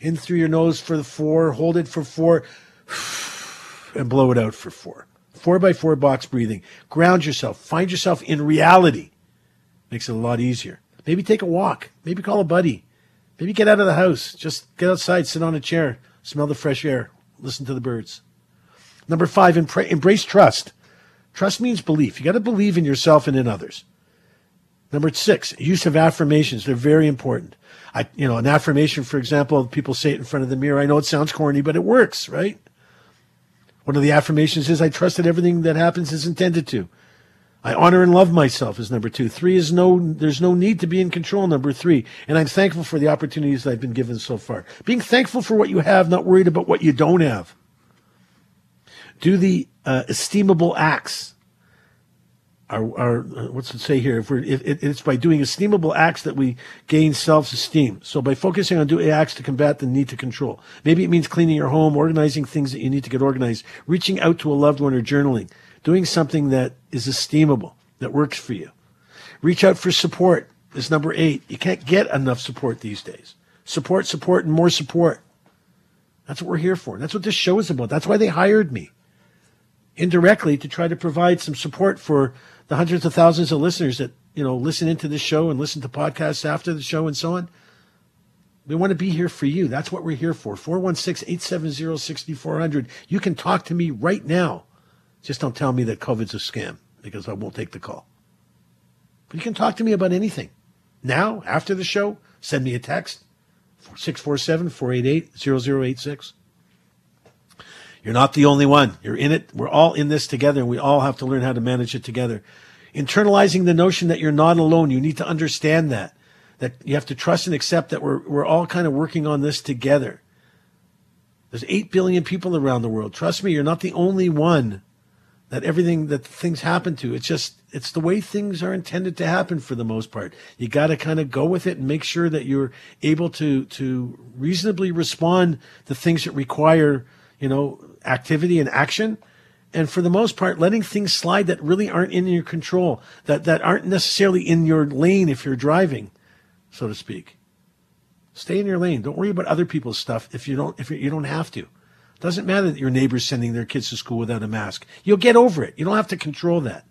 In through your nose for the four, hold it for four and blow it out for four. Four by four box breathing. Ground yourself. Find yourself in reality. Makes it a lot easier. Maybe take a walk. Maybe call a buddy. Maybe get out of the house. Just get outside, sit on a chair, smell the fresh air, listen to the birds. Number five, embrace trust. Trust means belief. You got to believe in yourself and in others. Number six, use of affirmations. They're very important. I, you know, an affirmation, for example, people say it in front of the mirror. I know it sounds corny, but it works, right? One of the affirmations is I trust that everything that happens is intended to. I honor and love myself is number two. Three is no, there's no need to be in control, number three. And I'm thankful for the opportunities that I've been given so far. Being thankful for what you have, not worried about what you don't have. Do the uh, esteemable acts our, our uh, what's it say here? If we're, if, it's by doing esteemable acts that we gain self-esteem. So by focusing on doing acts to combat the need to control. Maybe it means cleaning your home, organizing things that you need to get organized, reaching out to a loved one or journaling, doing something that is esteemable, that works for you. Reach out for support is number eight. You can't get enough support these days. Support, support, and more support. That's what we're here for. That's what this show is about. That's why they hired me indirectly to try to provide some support for the hundreds of thousands of listeners that you know listen into this show and listen to podcasts after the show and so on. We want to be here for you. That's what we're here for. 416-870-6400. You can talk to me right now. Just don't tell me that COVID's a scam because I won't take the call. But you can talk to me about anything. Now, after the show, send me a text 647 488 0086. You're not the only one. You're in it. We're all in this together, and we all have to learn how to manage it together. Internalizing the notion that you're not alone. You need to understand that. That you have to trust and accept that we're, we're all kind of working on this together. There's 8 billion people around the world. Trust me, you're not the only one that everything that things happen to. It's just it's the way things are intended to happen for the most part. You got to kind of go with it and make sure that you're able to to reasonably respond to things that require, you know, activity and action. And for the most part, letting things slide that really aren't in your control, that, that aren't necessarily in your lane if you're driving, so to speak. Stay in your lane. Don't worry about other people's stuff if you don't if you don't have to. Doesn't matter that your neighbor's sending their kids to school without a mask. You'll get over it. You don't have to control that.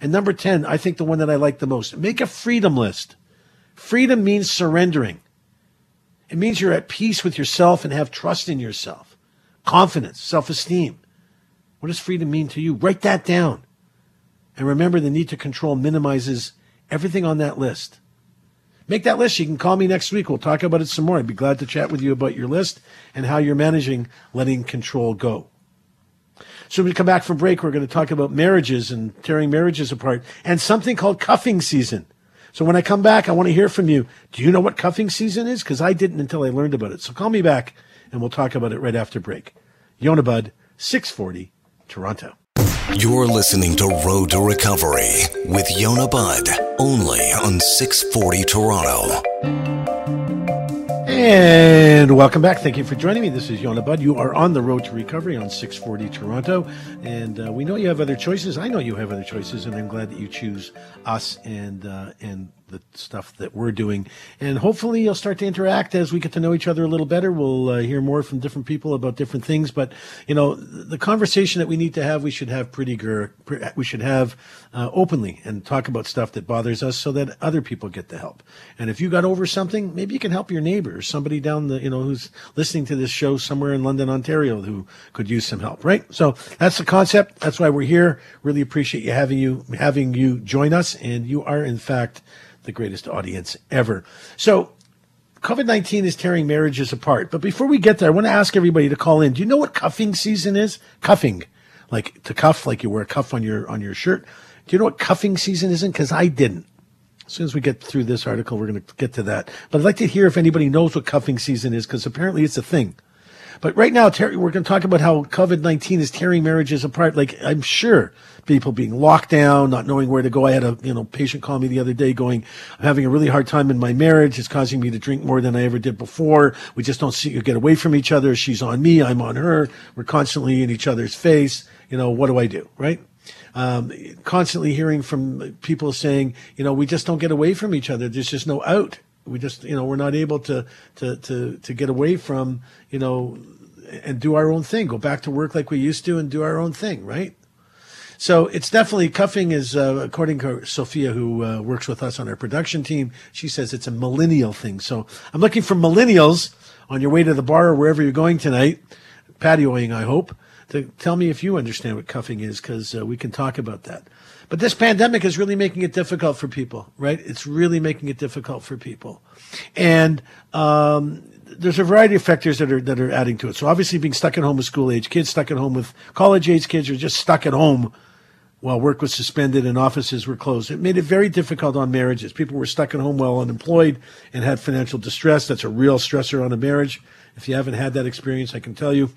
And number 10, I think the one that I like the most, make a freedom list. Freedom means surrendering. It means you're at peace with yourself and have trust in yourself, confidence, self esteem. What does freedom mean to you? Write that down. And remember, the need to control minimizes everything on that list. Make that list. You can call me next week. We'll talk about it some more. I'd be glad to chat with you about your list and how you're managing letting control go. So when we come back from break, we're going to talk about marriages and tearing marriages apart and something called cuffing season. So when I come back, I want to hear from you. Do you know what cuffing season is? Because I didn't until I learned about it. So call me back and we'll talk about it right after break. Yonah Budd, 640, Toronto. You're listening to Road to Recovery with Yonah Budd, only on 640 Toronto. And welcome back. Thank you for joining me. This is Yonah Budd. You are on the road to recovery on 640 Toronto. And uh, we know you have other choices. I know you have other choices, and I'm glad that you choose us and uh, and the stuff that we're doing. And hopefully you'll start to interact as we get to know each other a little better. We'll uh, hear more from different people about different things. But, you know, the conversation that we need to have, we should have pretty, gur- we should have uh, openly and talk about stuff that bothers us so that other people get the help. And if you got over something, maybe you can help your neighbor or somebody down the, you know, who's listening to this show somewhere in London, Ontario who could use some help, right? So that's the concept. That's why we're here. Really appreciate you having you, having you join us. And you are, in fact, the greatest audience ever. So COVID 19 is tearing marriages apart. But before we get there, I want to ask everybody to call in. Do you know what cuffing season is? Cuffing, like to cuff, like you wear a cuff on your, on your shirt. Do you know what cuffing season isn't? Because I didn't. As soon as we get through this article, we're going to get to that. But I'd like to hear if anybody knows what cuffing season is, because apparently it's a thing. But right now, Terry, we're going to talk about how COVID 19 is tearing marriages apart. Like, I'm sure people being locked down, not knowing where to go. I had a, you know, patient call me the other day going, I'm having a really hard time in my marriage. It's causing me to drink more than I ever did before. We just don't see, get away from each other. She's on me. I'm on her. We're constantly in each other's face. You know, what do I do? Right? Um, constantly hearing from people saying, you know, we just don't get away from each other. There's just no out we just you know we're not able to to to to get away from you know and do our own thing. Go back to work like we used to and do our own thing right? So it's definitely cuffing is uh, according to sophia who uh, works with us on our production team she says it's a millennial thing. So i'm looking for millennials on your way to the bar or wherever you're going tonight patioing i hope to tell me if you understand what cuffing is because uh, we can talk about that but this pandemic is really making it difficult for people, right? It's really making it difficult for people. And, um, there's a variety of factors that are that are adding to it. So obviously, being stuck at home with school age kids, stuck at home with college age kids, or just stuck at home while work was suspended and offices were closed. It made it very difficult on marriages. People were stuck at home while unemployed and had financial distress. That's a real stressor on a marriage. If you haven't had that experience, I can tell you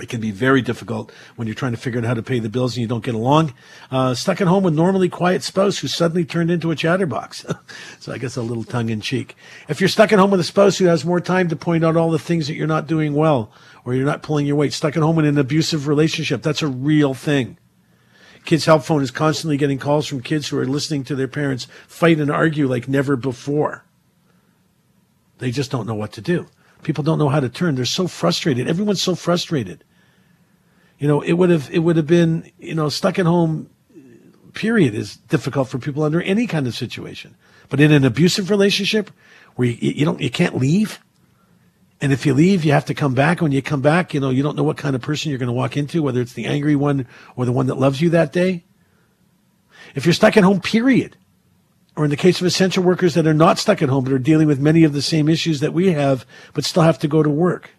it can be very difficult when you're trying to figure out how to pay the bills and you don't get along. Uh, stuck at home with normally quiet spouse who suddenly turned into a chatterbox. so I guess a little tongue in cheek. If you're stuck at home with a spouse who has more time to point out all the things that you're not doing well or you're not pulling your weight, stuck at home in an abusive relationship, that's a real thing. Kids Help Phone is constantly getting calls from kids who are listening to their parents fight and argue like never before. They just don't know what to do. People don't know how to turn. They're so frustrated. Everyone's so frustrated. You know, it would have it would have been you know stuck at home. Period is difficult for people under any kind of situation, but in an abusive relationship where you, you don't you can't leave, and if you leave, you have to come back. When you come back, you know you don't know what kind of person you're going to walk into, whether it's the angry one or the one that loves you that day. If you're stuck at home, period, or in the case of essential workers that are not stuck at home but are dealing with many of the same issues that we have, but still have to go to work.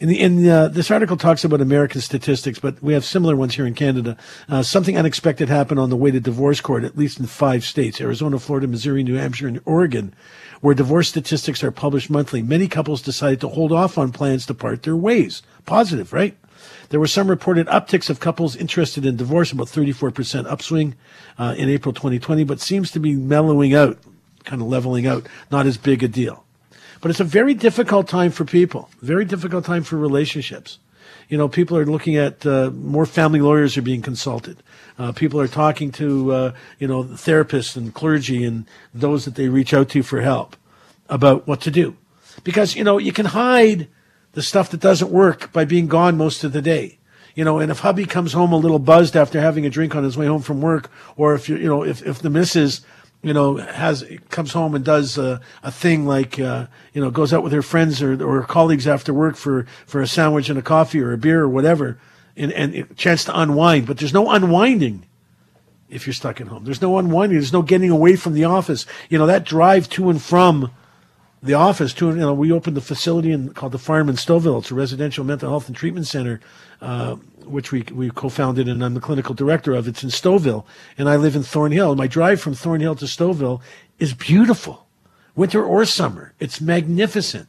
In, the, in uh, this article talks about American statistics, but we have similar ones here in Canada. Uh, something unexpected happened on the way to divorce court, at least in five states: Arizona, Florida, Missouri, New Hampshire, and Oregon, where divorce statistics are published monthly. Many couples decided to hold off on plans to part their ways. Positive, right? There were some reported upticks of couples interested in divorce, about 34% upswing uh, in April 2020, but seems to be mellowing out, kind of leveling out, not as big a deal. But it's a very difficult time for people, very difficult time for relationships. You know, people are looking at uh, more family lawyers are being consulted. Uh, people are talking to, uh, you know, therapists and clergy and those that they reach out to for help about what to do. Because, you know, you can hide the stuff that doesn't work by being gone most of the day. You know, and if hubby comes home a little buzzed after having a drink on his way home from work, or if you, you know, if, if the missus, you know, has, comes home and does a, a thing like, uh, you know, goes out with her friends or, or colleagues after work for, for a sandwich and a coffee or a beer or whatever, and, and a chance to unwind. But there's no unwinding if you're stuck at home. There's no unwinding. There's no getting away from the office. You know, that drive to and from the office too. You know, we opened the facility in, called the Farm in. It's a residential mental health and treatment center, uh, which we we co-founded, and I'm the clinical director of. It's in Stouffville, and I live in Thornhill. My drive from Thornhill to Stouffville is beautiful, winter or summer. It's magnificent.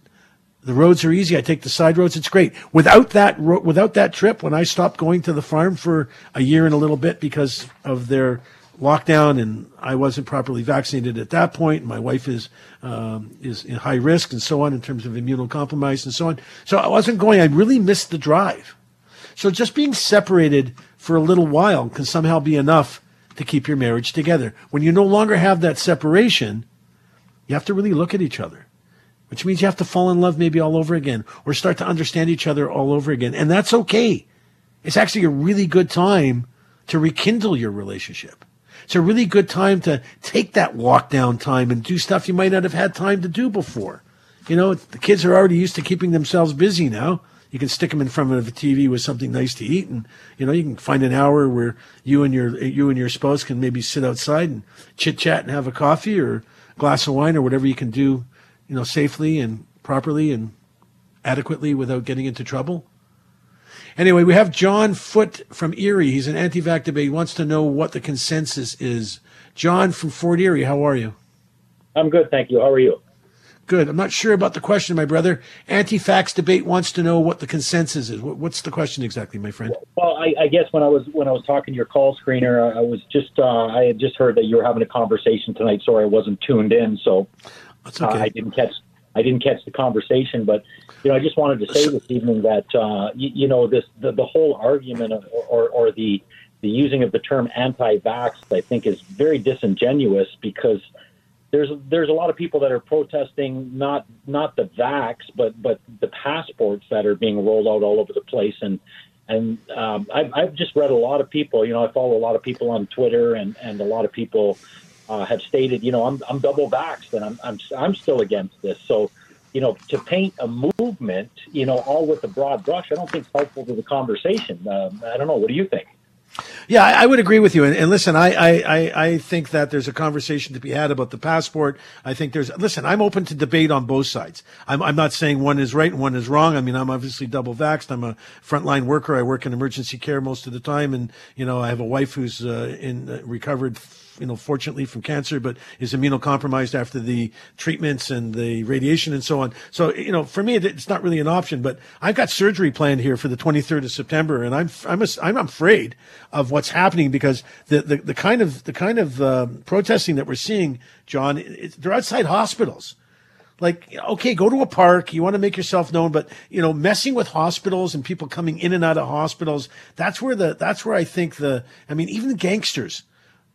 The roads are easy. I take the side roads. It's great. Without that, without that trip, when I stopped going to the farm for a year and a little bit because of their lockdown and I wasn't properly vaccinated at that point. My wife is um, is in high risk and so on in terms of immunocompromised and so on. So I wasn't going. I really missed the drive. So just being separated for a little while can somehow be enough to keep your marriage together. When you no longer have that separation, you have to really look at each other, which means you have to fall in love maybe all over again or start to understand each other all over again. And that's okay. It's actually a really good time to rekindle your relationship it's a really good time to take that walk down time and do stuff you might not have had time to do before. You know, the kids are already used to keeping themselves busy now. You can stick them in front of a TV with something nice to eat, and you know you can find an hour where you and your you and your spouse can maybe sit outside and chit chat and have a coffee or a glass of wine or whatever you can do, you know, safely and properly and adequately without getting into trouble. Anyway, we have John Foot from Erie. He's an anti-vax debate. He wants to know what the consensus is. John from Fort Erie, how are you? I'm good, thank you. How are you? Good. I'm not sure about the question, my brother. Anti-vax debate wants to know what the consensus is. What's the question exactly, my friend? Well, I, I guess when I was when I was talking to your call screener, I was just uh, I had just heard that you were having a conversation tonight. Sorry, I wasn't tuned in, so That's okay. uh, I didn't catch I didn't catch the conversation, but you know, I just wanted to say this evening that uh, you, you, know this the, the whole argument of, or, or the the using of the term anti-vax, I think, is very disingenuous because there's there's a lot of people that are protesting not not the vax, but but the passports that are being rolled out all over the place, and and um, I've, I've just read a lot of people. You know, I follow a lot of people on Twitter, and and a lot of people uh, have stated, you know, I'm I'm double vaxxed, and I'm I'm I'm still against this. So you know, to paint a movement, you know, all with a broad brush, I don't think it's helpful to the conversation. Um, I don't know. What do you think? Yeah, I, I would agree with you. And, and listen, I, I, I think that there's a conversation to be had about the passport. I think there's, listen, I'm open to debate on both sides. I'm, I'm not saying one is right and one is wrong. I mean, I'm obviously double vaxxed. I'm a frontline worker. I work in emergency care most of the time. And, you know, I have a wife who's uh, in uh, recovered you know, fortunately from cancer, but is immunocompromised after the treatments and the radiation and so on. So, you know, for me, it's not really an option, but I've got surgery planned here for the 23rd of September and I'm, I'm, a, I'm afraid of what's happening because the, the, the kind of, the kind of, uh, protesting that we're seeing, John, it, they're outside hospitals like okay go to a park you want to make yourself known but you know messing with hospitals and people coming in and out of hospitals that's where the that's where i think the i mean even the gangsters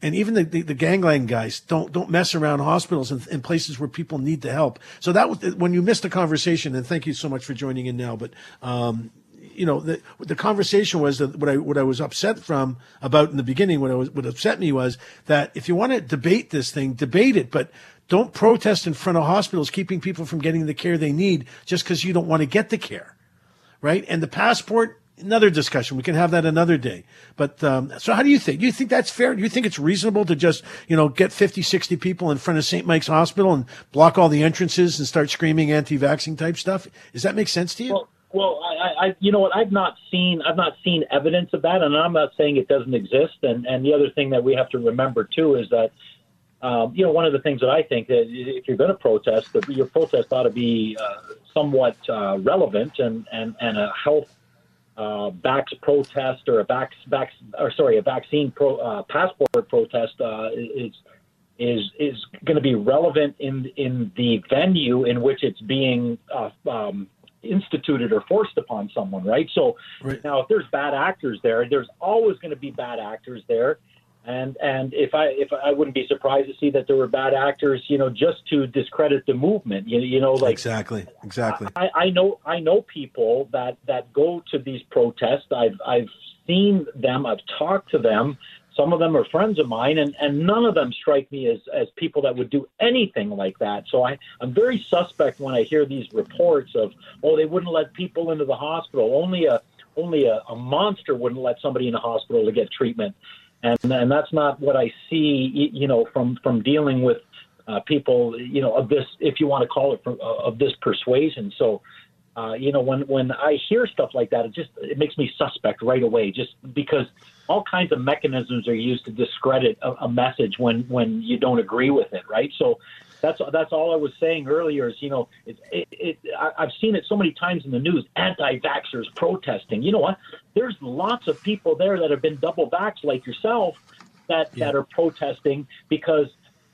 and even the, the, the, gangland guys don't don't mess around hospitals and, and, places where people need the help. So that was when you missed the conversation, and thank you so much for joining in now. But um, you know the the conversation was that what I what I was upset from about in the beginning. What I was what upset me was that if you want to debate this thing, debate it, but don't protest in front of hospitals, keeping people from getting the care they need just because you don't want to get the care, right? And the passport another discussion. We can have that another day. But um, so how do you think? Do you think that's fair? Do you think it's reasonable to just, you know, get 50, 60 people in front of St. Mike's Hospital and block all the entrances and start screaming anti-vaxxing type stuff? Does that make sense to you? Well, well, I, I, you know what? I've not seen, I've not seen evidence of that, and I'm not saying it doesn't exist. And and the other thing that we have to remember too is that, um, you know, one of the things that I think that if you're going to protest, that your protest ought to be uh, somewhat uh, relevant and and and a health uh, vax protest or a vax, vax or sorry, a vaccine pro, uh, passport protest uh, is is is going to be relevant in in the venue in which it's being uh, um, instituted or forced upon someone, right? So right. now, if there's bad actors there, there's always going to be bad actors there. And and if I if I wouldn't be surprised to see that there were bad actors, you know, just to discredit the movement. You, you know, like exactly, exactly. I, I know I know people that that go to these protests. I've I've seen them. I've talked to them. Some of them are friends of mine, and, and none of them strike me as, as people that would do anything like that. So I, I'm very suspect when I hear these reports of, oh, they wouldn't let people into the hospital. Only a only a, a monster wouldn't let somebody in the hospital to get treatment and and that's not what I see. You know, from from dealing with uh, people, you know, of this, if you want to call it, uh, of this persuasion. So, uh, you know, when when I hear stuff like that, it just it makes me suspect right away, just because all kinds of mechanisms are used to discredit a, a message when when you don't agree with it, right? So, that's that's all I was saying earlier. Is you know, it, it, it, I've seen it so many times in the news. Anti-vaxxers protesting. You know what? There's lots of people there that have been double vaxxed, like yourself, that yeah. that are protesting because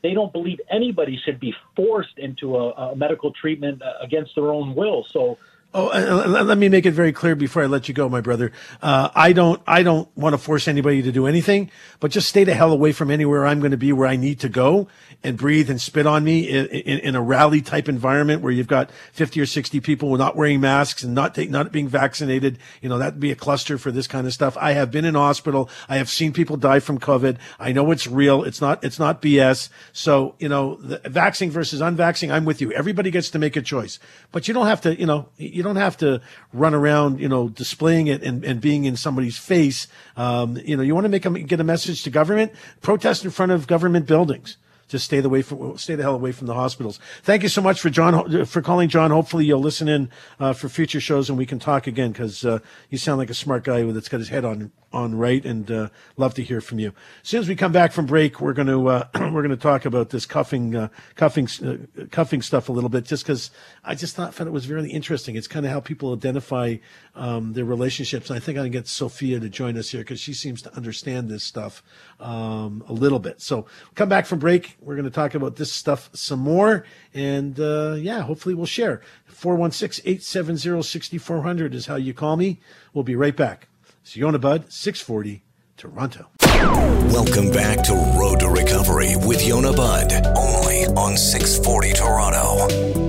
they don't believe anybody should be forced into a, a medical treatment uh, against their own will. So Oh, uh, let me make it very clear before I let you go, my brother. Uh, I don't, I don't want to force anybody to do anything, but just stay the hell away from anywhere I'm going to be where I need to go and breathe and spit on me in, in, in, a rally type environment where you've got 50 or 60 people not wearing masks and not take, not being vaccinated. You know, that'd be a cluster for this kind of stuff. I have been in hospital. I have seen people die from COVID. I know it's real. It's not, it's not BS. So, you know, the vaccine versus unvaccinating, I'm with you. Everybody gets to make a choice, but you don't have to, you know, you don't have to run around, you know, displaying it and, and being in somebody's face. Um, you know, you want to make them get a message to government, protest in front of government buildings just stay the way from stay the hell away from the hospitals. Thank you so much for John for calling, John. Hopefully you'll listen in uh, for future shows and we can talk again because uh, you sound like a smart guy that's got his head on on right and uh, love to hear from you. As soon as we come back from break, we're going to uh, we're going to talk about this cuffing uh, cuffing uh, cuffing stuff a little bit just because I just thought found it was really interesting. It's kind of how people identify um, their relationships. And I think I can get Sophia to join us here because she seems to understand this stuff um, a little bit. So come back from break. We're going to talk about this stuff some more. And uh, yeah, hopefully we'll share. 416 870 6400 is how you call me. We'll be right back. It's Yonah Budd, 640, Toronto. Welcome back to Road to Recovery with Yonah Budd, only on 640 Toronto.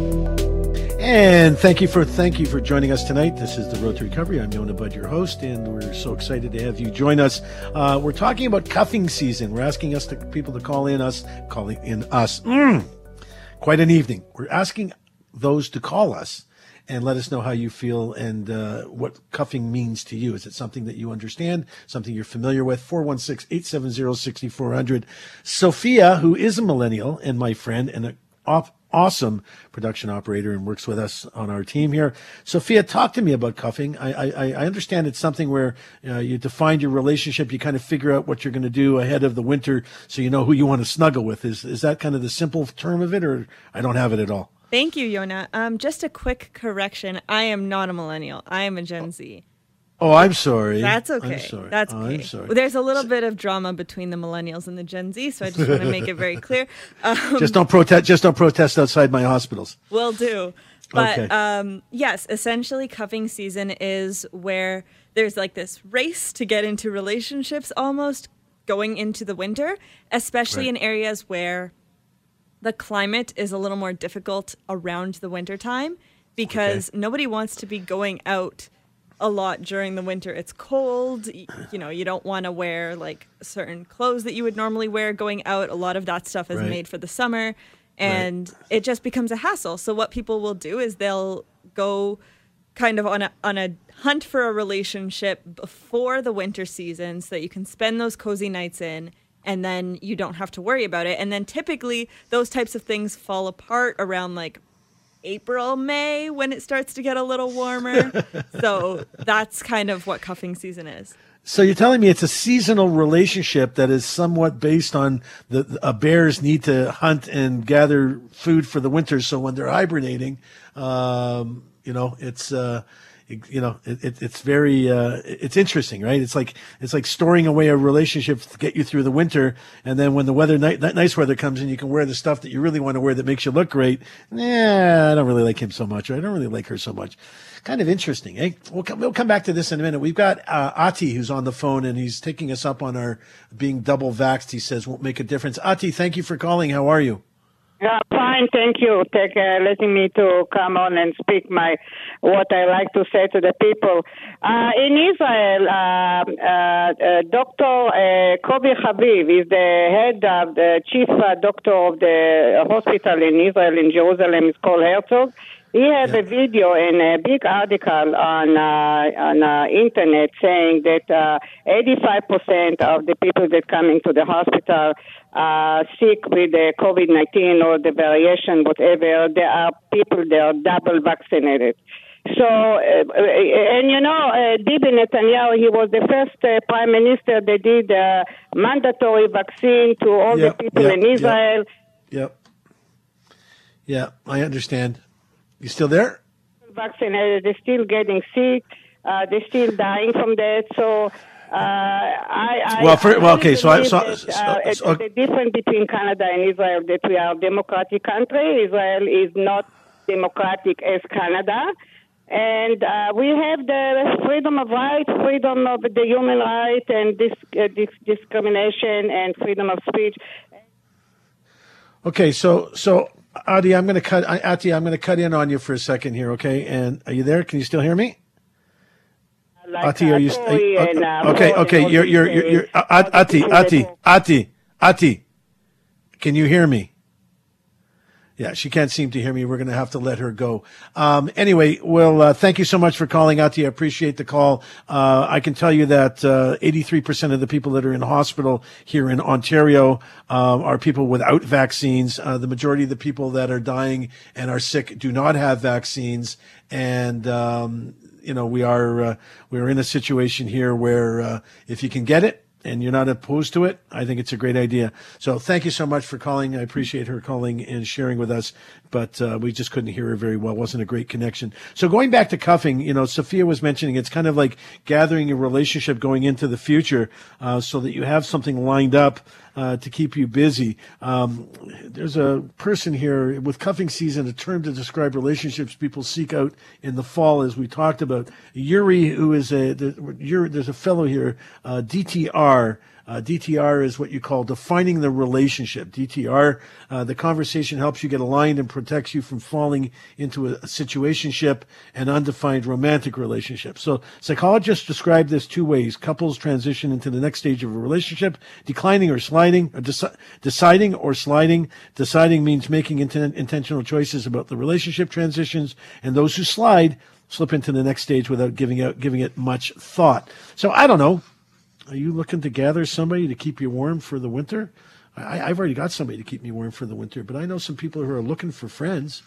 And thank you for thank you for joining us tonight. This is the Road to Recovery. I'm Yonah Budd, your host, and we're so excited to have you join us. Uh, we're talking about cuffing season. We're asking us to, people to call in us, calling in us. Mm, quite an evening. We're asking those to call us and let us know how you feel and uh, what cuffing means to you. Is it something that you understand, something you're familiar with? 416 870 6400. Sophia, who is a millennial and my friend and a off awesome production operator and works with us on our team here. Sophia, talk to me about cuffing. I, I, I understand it's something where uh, you define your relationship. You kind of figure out what you're going to do ahead of the winter, so you know who you want to snuggle with. Is is that kind of the simple term of it, or I don't have it at all? Thank you, Yonah. Um, just a quick correction. I am not a millennial. I am a Gen Z. Oh, I'm sorry. That's okay. Sorry. That's okay. I'm sorry. Well, there's a little bit of drama between the millennials and the Gen Z, so I just want to make it very clear. Um, just don't protest. Just don't protest outside my hospitals. Will do. But okay. um, yes, essentially, cuffing season is where there's like this race to get into relationships, almost going into the winter, especially right. in areas where the climate is a little more difficult around the winter time because okay. nobody wants to be going out a lot during the winter. It's cold. You know, you don't want to wear like certain clothes that you would normally wear going out. A lot of that stuff is right. made for the summer and right. it just becomes a hassle. So what people will do is they'll go kind of on a on a hunt for a relationship before the winter season so that you can spend those cozy nights in and then you don't have to worry about it. And then typically those types of things fall apart around like April, May when it starts to get a little warmer. so that's kind of what cuffing season is. So you're telling me it's a seasonal relationship that is somewhat based on the a bears need to hunt and gather food for the winter. So when they're hibernating, um, you know, it's uh, you know, it, it's very, uh, it's interesting, right? It's like, it's like storing away a relationship to get you through the winter. And then when the weather, nice weather comes in, you can wear the stuff that you really want to wear that makes you look great. Yeah, I don't really like him so much. Or I don't really like her so much. Kind of interesting, eh? We'll come, we'll come back to this in a minute. We've got, uh, Ati who's on the phone and he's taking us up on our being double vaxxed. He says won't make a difference. Ati, thank you for calling. How are you? Yeah, fine. Thank you. Take uh, letting me to come on and speak my what I like to say to the people. Uh, in Israel, uh, uh, uh Dr. Uh, Kobi Haviv is the head of the chief doctor of the hospital in Israel in Jerusalem. It's called Herzog. He has yeah. a video and a big article on uh, on uh, internet saying that uh, 85% of the people that come into the hospital are sick with the COVID-19 or the variation, whatever, there are people that are double vaccinated. So, uh, and you know, uh, Bibi Netanyahu, he was the first uh, prime minister that did uh, mandatory vaccine to all yep, the people yep, in Israel. Yep. yep. Yeah, I understand. You still there? Vaccinated, they're still getting sick. Uh, they're still dying from that. So, uh, I, I, well, for, well, okay. So, I, so, that, uh, so, the difference between Canada and Israel that we are a democratic country. Israel is not democratic as Canada, and uh, we have the freedom of right, freedom of the human right, and this, uh, this discrimination and freedom of speech. Okay, so so Adi, I'm going to cut. Adi, I'm going to cut in on you for a second here. Okay, and are you there? Can you still hear me? Like Ati, are you? Are you uh, okay, okay. You're you're you're, you're uh, Ati, Ati, Ati, Ati. Can you hear me? Yeah, she can't seem to hear me. We're going to have to let her go. Um, anyway, well, uh, thank you so much for calling, Ati. I appreciate the call. Uh, I can tell you that uh, 83% of the people that are in hospital here in Ontario um, are people without vaccines. Uh, the majority of the people that are dying and are sick do not have vaccines. And, um, you know, we are, uh, we're in a situation here where uh, if you can get it, and you're not opposed to it, I think it's a great idea. So thank you so much for calling. I appreciate her calling and sharing with us, but uh, we just couldn't hear her very well. Wasn't a great connection. So going back to cuffing, you know, Sophia was mentioning it's kind of like gathering a relationship going into the future uh, so that you have something lined up uh, to keep you busy. Um, there's a person here with cuffing season, a term to describe relationships people seek out in the fall, as we talked about. Yuri, who is a, there's a fellow here, uh, DTR, uh, DTR is what you call defining the relationship. DTR, uh, the conversation helps you get aligned and protects you from falling into a, a situationship and undefined romantic relationship. So psychologists describe this two ways. Couples transition into the next stage of a relationship, declining or sliding, or deci- deciding or sliding. Deciding means making inten- intentional choices about the relationship transitions, and those who slide slip into the next stage without giving out giving it much thought. So I don't know. Are you looking to gather somebody to keep you warm for the winter? I, have already got somebody to keep me warm for the winter, but I know some people who are looking for friends.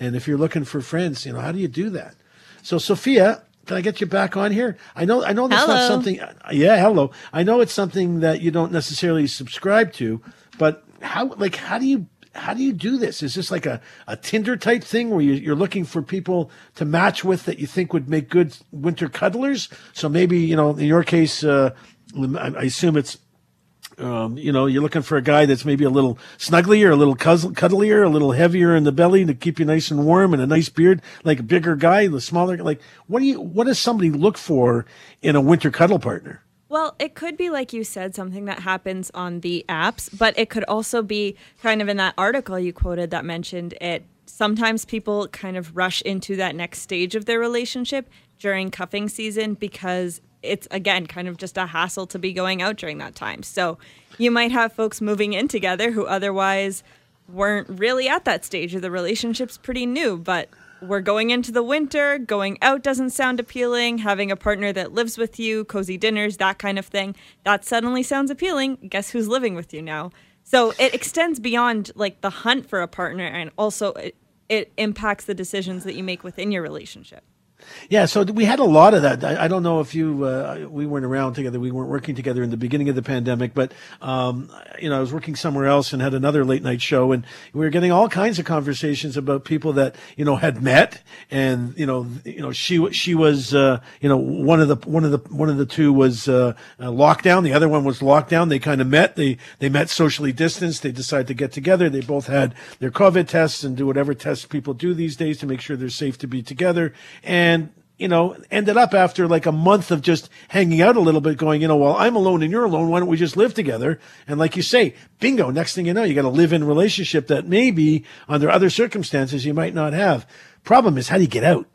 And if you're looking for friends, you know, how do you do that? So, Sophia, can I get you back on here? I know, I know that's not something. Yeah, hello. I know it's something that you don't necessarily subscribe to, but how, like, how do you, how do you do this? Is this like a, a Tinder type thing where you, are looking for people to match with that you think would make good winter cuddlers? So maybe, you know, in your case, uh, I assume it's um, you know, you're looking for a guy that's maybe a little snugglier, a little cuddlier, a little heavier in the belly to keep you nice and warm, and a nice beard, like a bigger guy, the smaller. Like, what do you? What does somebody look for in a winter cuddle partner? Well, it could be like you said, something that happens on the apps, but it could also be kind of in that article you quoted that mentioned it. Sometimes people kind of rush into that next stage of their relationship during cuffing season because it's again kind of just a hassle to be going out during that time. So you might have folks moving in together who otherwise weren't really at that stage of the relationship's pretty new, but we're going into the winter, going out doesn't sound appealing, having a partner that lives with you, cozy dinners, that kind of thing, that suddenly sounds appealing. Guess who's living with you now? So it extends beyond like the hunt for a partner and also it, it impacts the decisions that you make within your relationship. Yeah, so we had a lot of that. I, I don't know if you, uh, we weren't around together. We weren't working together in the beginning of the pandemic, but, um, you know, I was working somewhere else and had another late night show and we were getting all kinds of conversations about people that, you know, had met and, you know, you know, she, she was, uh, you know, one of the, one of the, one of the two was, uh, uh lockdown. The other one was lockdown. They kind of met. They, they met socially distanced. They decided to get together. They both had their COVID tests and do whatever tests people do these days to make sure they're safe to be together. And you know, ended up after like a month of just hanging out a little bit, going, you know, well, I'm alone and you're alone. Why don't we just live together? And like you say, bingo, next thing you know, you got a live in relationship that maybe under other circumstances you might not have. Problem is, how do you get out?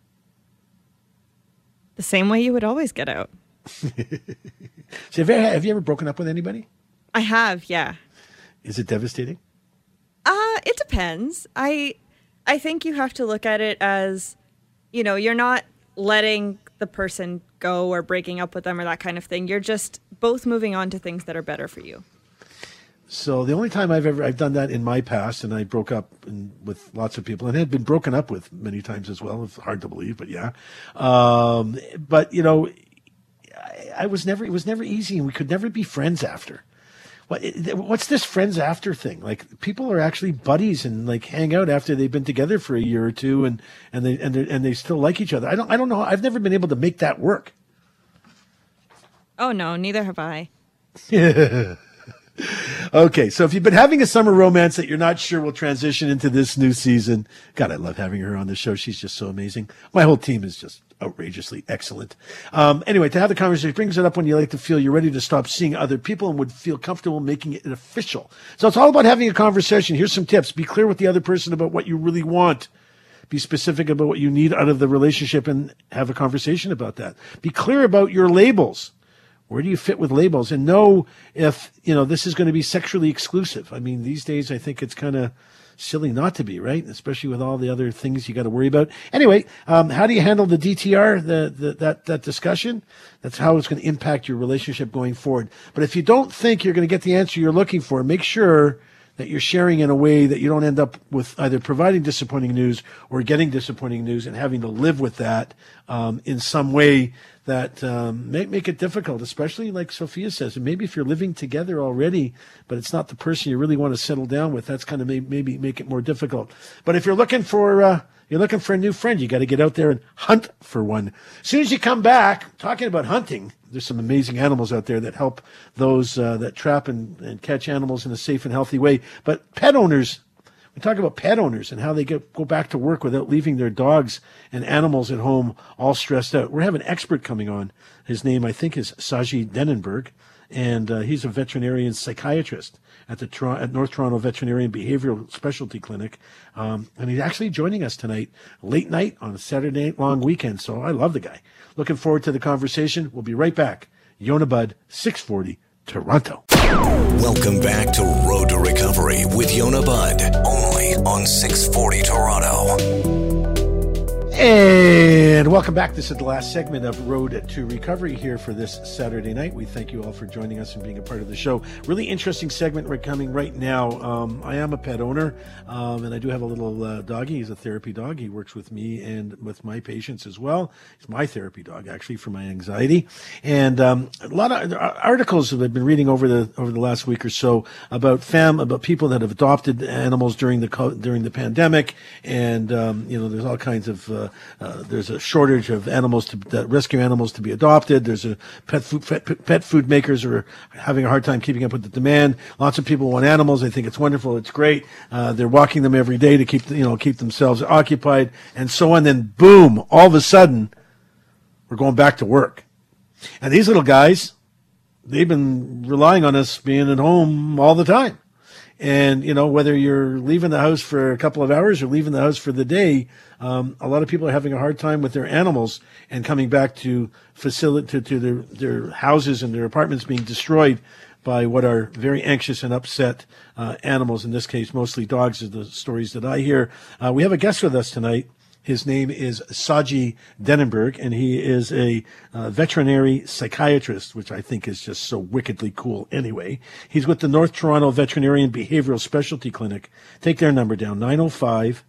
The same way you would always get out. so have you, have you ever broken up with anybody? I have, yeah. Is it devastating? Uh, it depends. I I think you have to look at it as, you know, you're not letting the person go or breaking up with them or that kind of thing. You're just both moving on to things that are better for you. So the only time I've ever I've done that in my past, and I broke up in, with lots of people, and had been broken up with many times as well. It's hard to believe, but yeah. Um, but you know, I, I was never it was never easy, and we could never be friends after what's this friends after thing? Like people are actually buddies and like hang out after they've been together for a year or two and, and they, and, and they still like each other. I don't, I don't know. I've never been able to make that work. Oh no, neither have I. okay, so if you've been having a summer romance that you're not sure will transition into this new season, God, I love having her on the show. She's just so amazing. My whole team is just outrageously excellent. Um, anyway, to have the conversation brings it up when you like to feel you're ready to stop seeing other people and would feel comfortable making it official. So it's all about having a conversation. Here's some tips. Be clear with the other person about what you really want. Be specific about what you need out of the relationship and have a conversation about that. Be clear about your labels. Where do you fit with labels? And know if, you know, this is going to be sexually exclusive. I mean, these days I think it's kind of silly not to be, right? Especially with all the other things you got to worry about. Anyway, um, how do you handle the DTR, the, the, that, that discussion? That's how it's going to impact your relationship going forward. But if you don't think you're going to get the answer you're looking for, make sure that you're sharing in a way that you don't end up with either providing disappointing news or getting disappointing news and having to live with that um, in some way that um, make make it difficult, especially like Sophia says. And maybe if you're living together already, but it's not the person you really want to settle down with, that's kind of may, maybe make it more difficult. But if you're looking for uh, you're looking for a new friend, you got to get out there and hunt for one. As soon as you come back, talking about hunting, there's some amazing animals out there that help those uh, that trap and, and catch animals in a safe and healthy way. But pet owners we talk about pet owners and how they get, go back to work without leaving their dogs and animals at home all stressed out. We're having an expert coming on. His name, I think, is Sagi Denenberg, and uh, he's a veterinarian psychiatrist at the at North Toronto Veterinarian Behavioral Specialty Clinic. Um, and he's actually joining us tonight, late night on a Saturday night long weekend. So I love the guy. Looking forward to the conversation. We'll be right back. Yonah Budd, 640 Toronto. Welcome back to Road to Recovery with Yonah Budd, only on 640 Toronto. And welcome back. This is the last segment of Road to Recovery here for this Saturday night. We thank you all for joining us and being a part of the show. Really interesting segment we're coming right now. Um, I am a pet owner, um, and I do have a little uh, doggy. He's a therapy dog. He works with me and with my patients as well. He's my therapy dog, actually, for my anxiety. And um, a lot of articles that I've been reading over the over the last week or so about fam about people that have adopted animals during the during the pandemic, and um, you know, there's all kinds of uh, uh, there's a shortage of animals to rescue animals to be adopted. There's a pet food pet, pet food makers are having a hard time keeping up with the demand. Lots of people want animals. They think it's wonderful. It's great. Uh, they're walking them every day to keep you know keep themselves occupied and so on. Then boom, all of a sudden, we're going back to work. And these little guys, they've been relying on us being at home all the time. And, you know, whether you're leaving the house for a couple of hours or leaving the house for the day, um, a lot of people are having a hard time with their animals and coming back to facility, to, to their, their houses and their apartments being destroyed by what are very anxious and upset uh, animals. In this case, mostly dogs, are the stories that I hear. Uh, we have a guest with us tonight. His name is Sagi Denenberg, and he is a uh, veterinary psychiatrist, which I think is just so wickedly cool anyway. He's with the North Toronto Veterinarian Behavioral Specialty Clinic. Take their number down, 905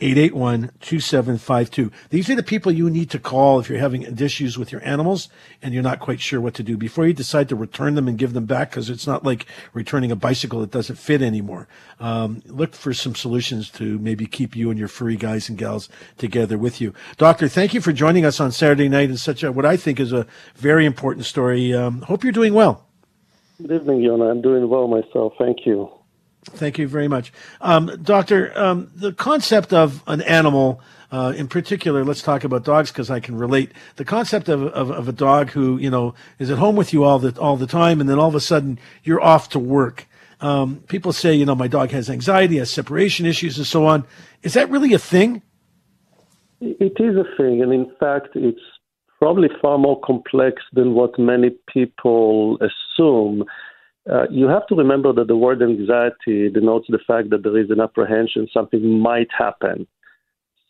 881 2752. These are the people you need to call if you're having issues with your animals and you're not quite sure what to do before you decide to return them and give them back because it's not like returning a bicycle that doesn't fit anymore. Um, look for some solutions to maybe keep you and your furry guys and gals together with you. Doctor, thank you for joining us on Saturday night in such a, what I think is a very important story. Um, hope you're doing well. Good evening, Yonah. I'm doing well myself. Thank you. Thank you very much. Um, doctor, um, the concept of an animal, uh, in particular, let's talk about dogs because I can relate. The concept of, of, of, a dog who, you know, is at home with you all the, all the time and then all of a sudden you're off to work. Um, people say, you know, my dog has anxiety, has separation issues and so on. Is that really a thing? It is a thing. And in fact, it's probably far more complex than what many people assume. Uh, you have to remember that the word anxiety denotes the fact that there is an apprehension something might happen.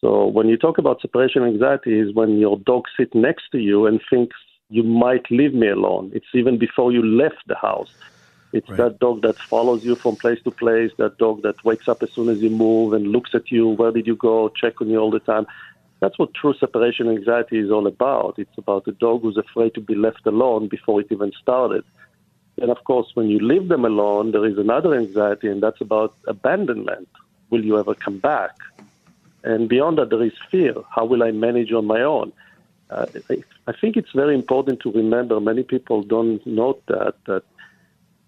So when you talk about separation anxiety is when your dog sits next to you and thinks you might leave me alone. It's even before you left the house. It's right. that dog that follows you from place to place, that dog that wakes up as soon as you move and looks at you, where did you go, check on you all the time. That's what true separation anxiety is all about. It's about a dog who's afraid to be left alone before it even started. And of course, when you leave them alone, there is another anxiety, and that's about abandonment. Will you ever come back? And beyond that, there is fear. How will I manage on my own? Uh, I think it's very important to remember. Many people don't note that that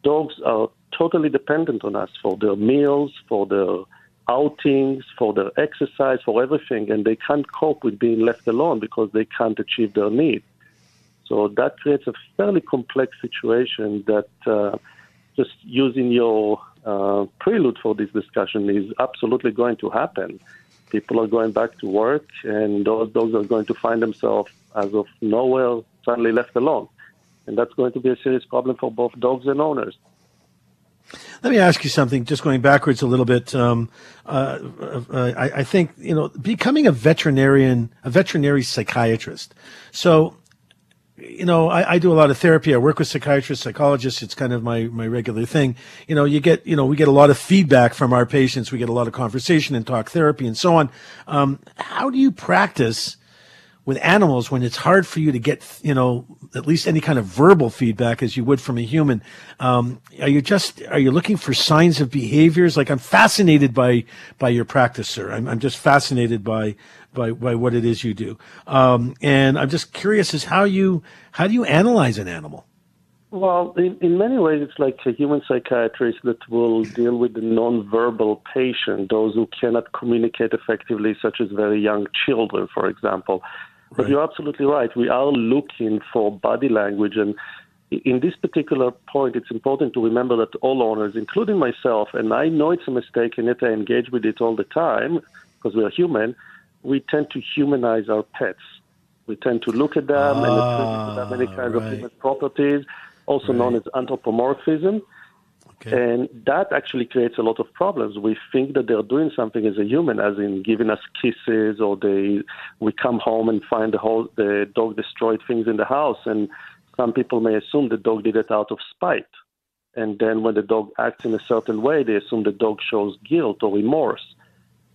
dogs are totally dependent on us for their meals, for their outings, for their exercise, for everything, and they can't cope with being left alone because they can't achieve their needs. So that creates a fairly complex situation that uh, just using your uh, prelude for this discussion is absolutely going to happen. People are going back to work, and those dogs are going to find themselves as of nowhere suddenly left alone. And that's going to be a serious problem for both dogs and owners. Let me ask you something, just going backwards a little bit. Um, uh, uh, I, I, think, you know, becoming a veterinarian, a veterinary psychiatrist. So you know, I, I, do a lot of therapy. I work with psychiatrists, psychologists. It's kind of my, my regular thing. You know, you get, you know, we get a lot of feedback from our patients. We get a lot of conversation and talk therapy and so on. Um, how do you practice with animals when it's hard for you to get, you know, at least any kind of verbal feedback as you would from a human? Um, are you just, are you looking for signs of behaviors? Like I'm fascinated by, by your practice, sir. I'm, I'm just fascinated by, by, by what it is you do. Um, and I'm just curious as how you, how do you analyze an animal? Well, in, in many ways, it's like a human psychiatrist that will deal with the nonverbal patient, those who cannot communicate effectively, such as very young children, for example. But you're absolutely right. We are looking for body language. And in this particular point, it's important to remember that all owners, including myself, and I know it's a mistake, and yet I engage with it all the time because we are human, we tend to humanize our pets. We tend to look at them ah, and attribute them many kinds right. of human properties, also right. known as anthropomorphism. Okay. And that actually creates a lot of problems. We think that they're doing something as a human, as in giving us kisses, or they we come home and find the whole the dog destroyed things in the house, and some people may assume the dog did it out of spite. And then when the dog acts in a certain way, they assume the dog shows guilt or remorse.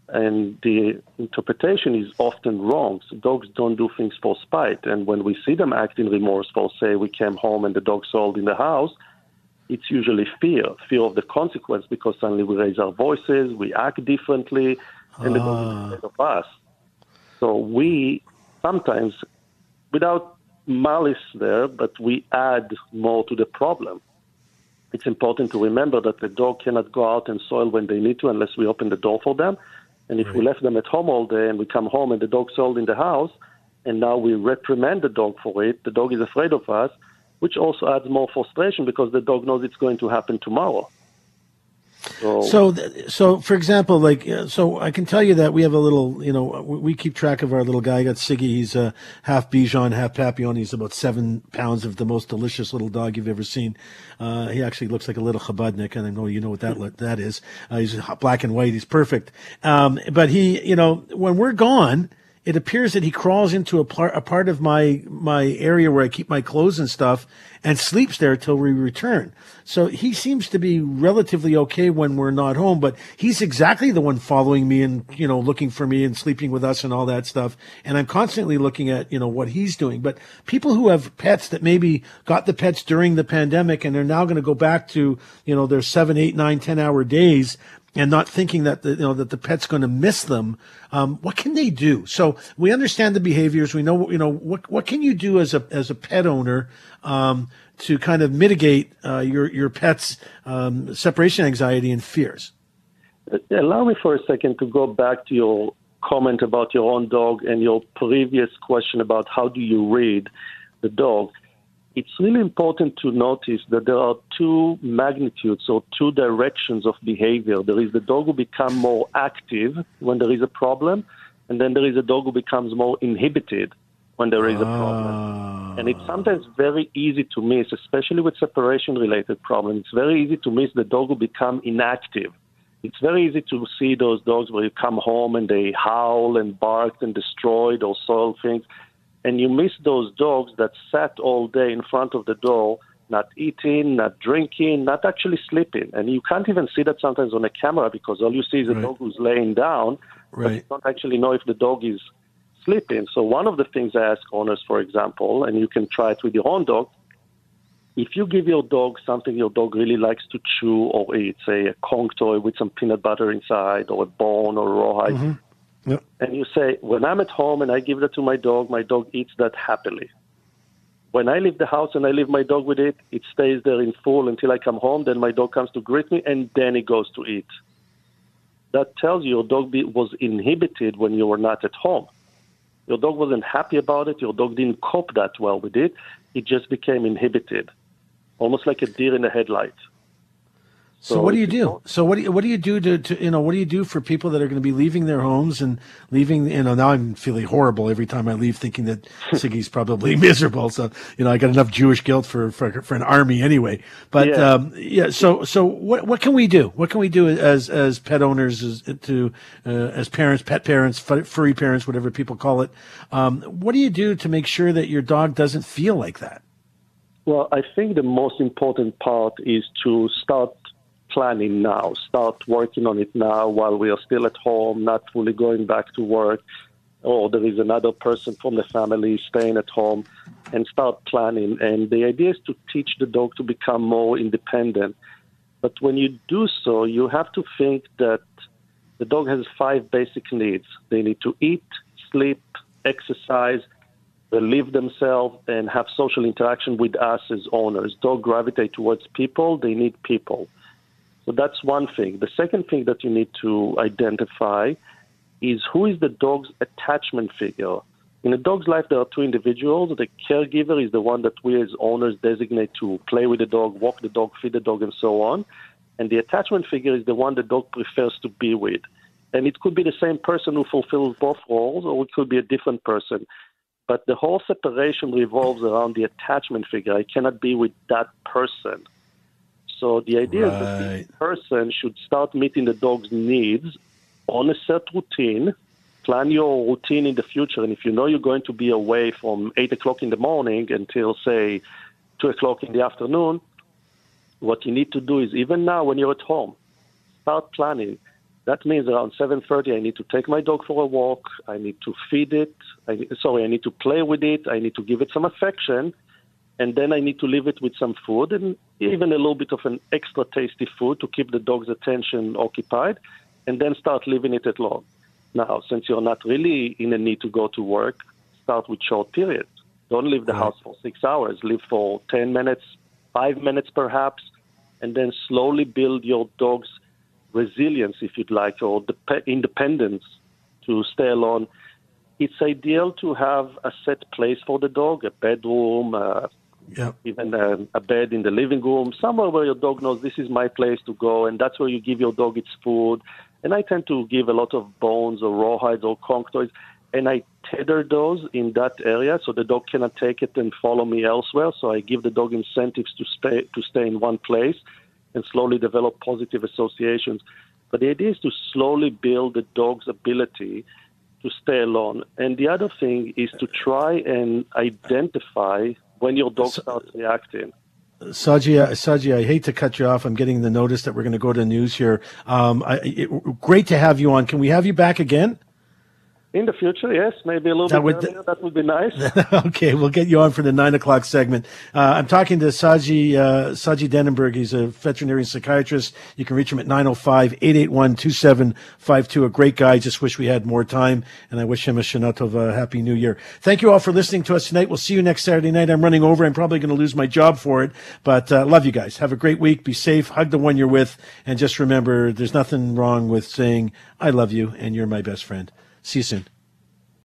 And the interpretation is often wrong. So dogs don't do things for spite. And when we see them acting remorseful, say we came home and the dog sold in the house, it's usually fear, fear of the consequence because suddenly we raise our voices, we act differently, and the dog is ah. afraid of us. So we sometimes, without malice there, but we add more to the problem. It's important to remember that the dog cannot go out and soil when they need to unless we open the door for them. And if right. we left them at home all day and we come home and the dog soiled in the house, and now we reprimand the dog for it, the dog is afraid of us, which also adds more frustration because the dog knows it's going to happen tomorrow. So, so, so, for example, like, uh, so I can tell you that we have a little, you know, we keep track of our little guy. I got Siggy. He's a half Bichon, half Papillon. He's about seven pounds of the most delicious little dog you've ever seen. Uh, he actually looks like a little Chabadnik, and I know you know what that that is. Uh, he's black and white. He's perfect. Um, but he, you know, when we're gone, it appears that he crawls into a part a part of my my area where I keep my clothes and stuff and sleeps there till we return. So he seems to be relatively okay when we're not home, but he's exactly the one following me and you know looking for me and sleeping with us and all that stuff. And I'm constantly looking at you know what he's doing. But people who have pets that maybe got the pets during the pandemic and they're now going to go back to you know their seven, eight, nine, ten hour days and not thinking that the, you know that the pet's going to miss them. Um, what can they do? So we understand the behaviors. We know you know what what can you do as a as a pet owner um, to kind of mitigate uh, your your pet's um, separation anxiety and fears. Allow me for a second to go back to your comment about your own dog and your previous question about how do you read the dog it's really important to notice that there are two magnitudes or two directions of behavior. There is the dog who becomes more active when there is a problem, and then there is a dog who becomes more inhibited when there is a problem. Ah. And it's sometimes very easy to miss, especially with separation related problems. It's very easy to miss the dog who becomes inactive. It's very easy to see those dogs where you come home and they howl and bark and destroy those soil things and you miss those dogs that sat all day in front of the door, not eating, not drinking, not actually sleeping. And you can't even see that sometimes on a camera because all you see is a right. dog who's laying down, right. but you don't actually know if the dog is sleeping. So one of the things I ask owners, for example, and you can try it with your own dog, if you give your dog something your dog really likes to chew or eat, say a Kong toy with some peanut butter inside, or a bone or a rawhide, mm-hmm. And you say, when I'm at home and I give that to my dog, my dog eats that happily. When I leave the house and I leave my dog with it, it stays there in full until I come home. Then my dog comes to greet me, and then it goes to eat. That tells you your dog was inhibited when you were not at home. Your dog wasn't happy about it. Your dog didn't cope that well with it. It just became inhibited, almost like a deer in the headlights. So, so what do you do? So what do you, what do you do to, to, you know what do you do for people that are going to be leaving their homes and leaving you know now I'm feeling horrible every time I leave thinking that Siggy's probably miserable so you know I got enough Jewish guilt for for, for an army anyway but yeah. Um, yeah so so what what can we do what can we do as as pet owners as to uh, as parents pet parents furry parents whatever people call it um, what do you do to make sure that your dog doesn't feel like that well, I think the most important part is to start planning now, start working on it now while we are still at home, not fully going back to work, or there is another person from the family staying at home, and start planning. And the idea is to teach the dog to become more independent. But when you do so, you have to think that the dog has five basic needs they need to eat, sleep, exercise, relieve themselves, and have social interaction with us as owners. Dog gravitate towards people, they need people. So that's one thing. The second thing that you need to identify is who is the dog's attachment figure. In a dog's life, there are two individuals. The caregiver is the one that we as owners designate to play with the dog, walk the dog, feed the dog, and so on. And the attachment figure is the one the dog prefers to be with. And it could be the same person who fulfills both roles, or it could be a different person. But the whole separation revolves around the attachment figure. I cannot be with that person. So the idea right. is that the person should start meeting the dog's needs on a set routine. Plan your routine in the future, and if you know you're going to be away from eight o'clock in the morning until say two o'clock in the afternoon, what you need to do is even now when you're at home, start planning. That means around 7:30, I need to take my dog for a walk. I need to feed it. I, sorry, I need to play with it. I need to give it some affection and then I need to leave it with some food and even a little bit of an extra tasty food to keep the dog's attention occupied, and then start leaving it at alone. Now, since you're not really in a need to go to work, start with short periods. Don't leave the right. house for six hours. Leave for 10 minutes, five minutes perhaps, and then slowly build your dog's resilience, if you'd like, or independence to stay alone. It's ideal to have a set place for the dog, a bedroom, a yep. even a, a, bed in the living room, somewhere where your dog knows this is my place to go, and that's where you give your dog its food. And I tend to give a lot of bones or rawhides or Kong toys, and I tether those in that area so the dog cannot take it and follow me elsewhere. So I give the dog incentives to stay to stay in one place and slowly develop positive associations. But the idea is to slowly build the dog's ability to stay alone. And the other thing is to try and identify when your dog starts reacting. Sagi, Sagi, I hate to cut you off. I'm getting the notice that we're going to go to news here. Um, I, it, great to have you on. Can we have you back again? In the future, yes, maybe a little that bit would, earlier. That would be nice. okay, we'll get you on for the nine o'clock segment. Uh, I'm talking to Sagi uh, Sagi Denenberg. He's a veterinary psychiatrist. You can reach him at 905-881-2752. A great guy. Just wish we had more time, and I wish him a Shanatov happy new year. Thank you all for listening to us tonight. We'll see you next Saturday night. I'm running over. I'm probably going to lose my job for it, but uh, love you guys. Have a great week. Be safe. Hug the one you're with, and just remember, there's nothing wrong with saying I love you and you're my best friend. See you soon.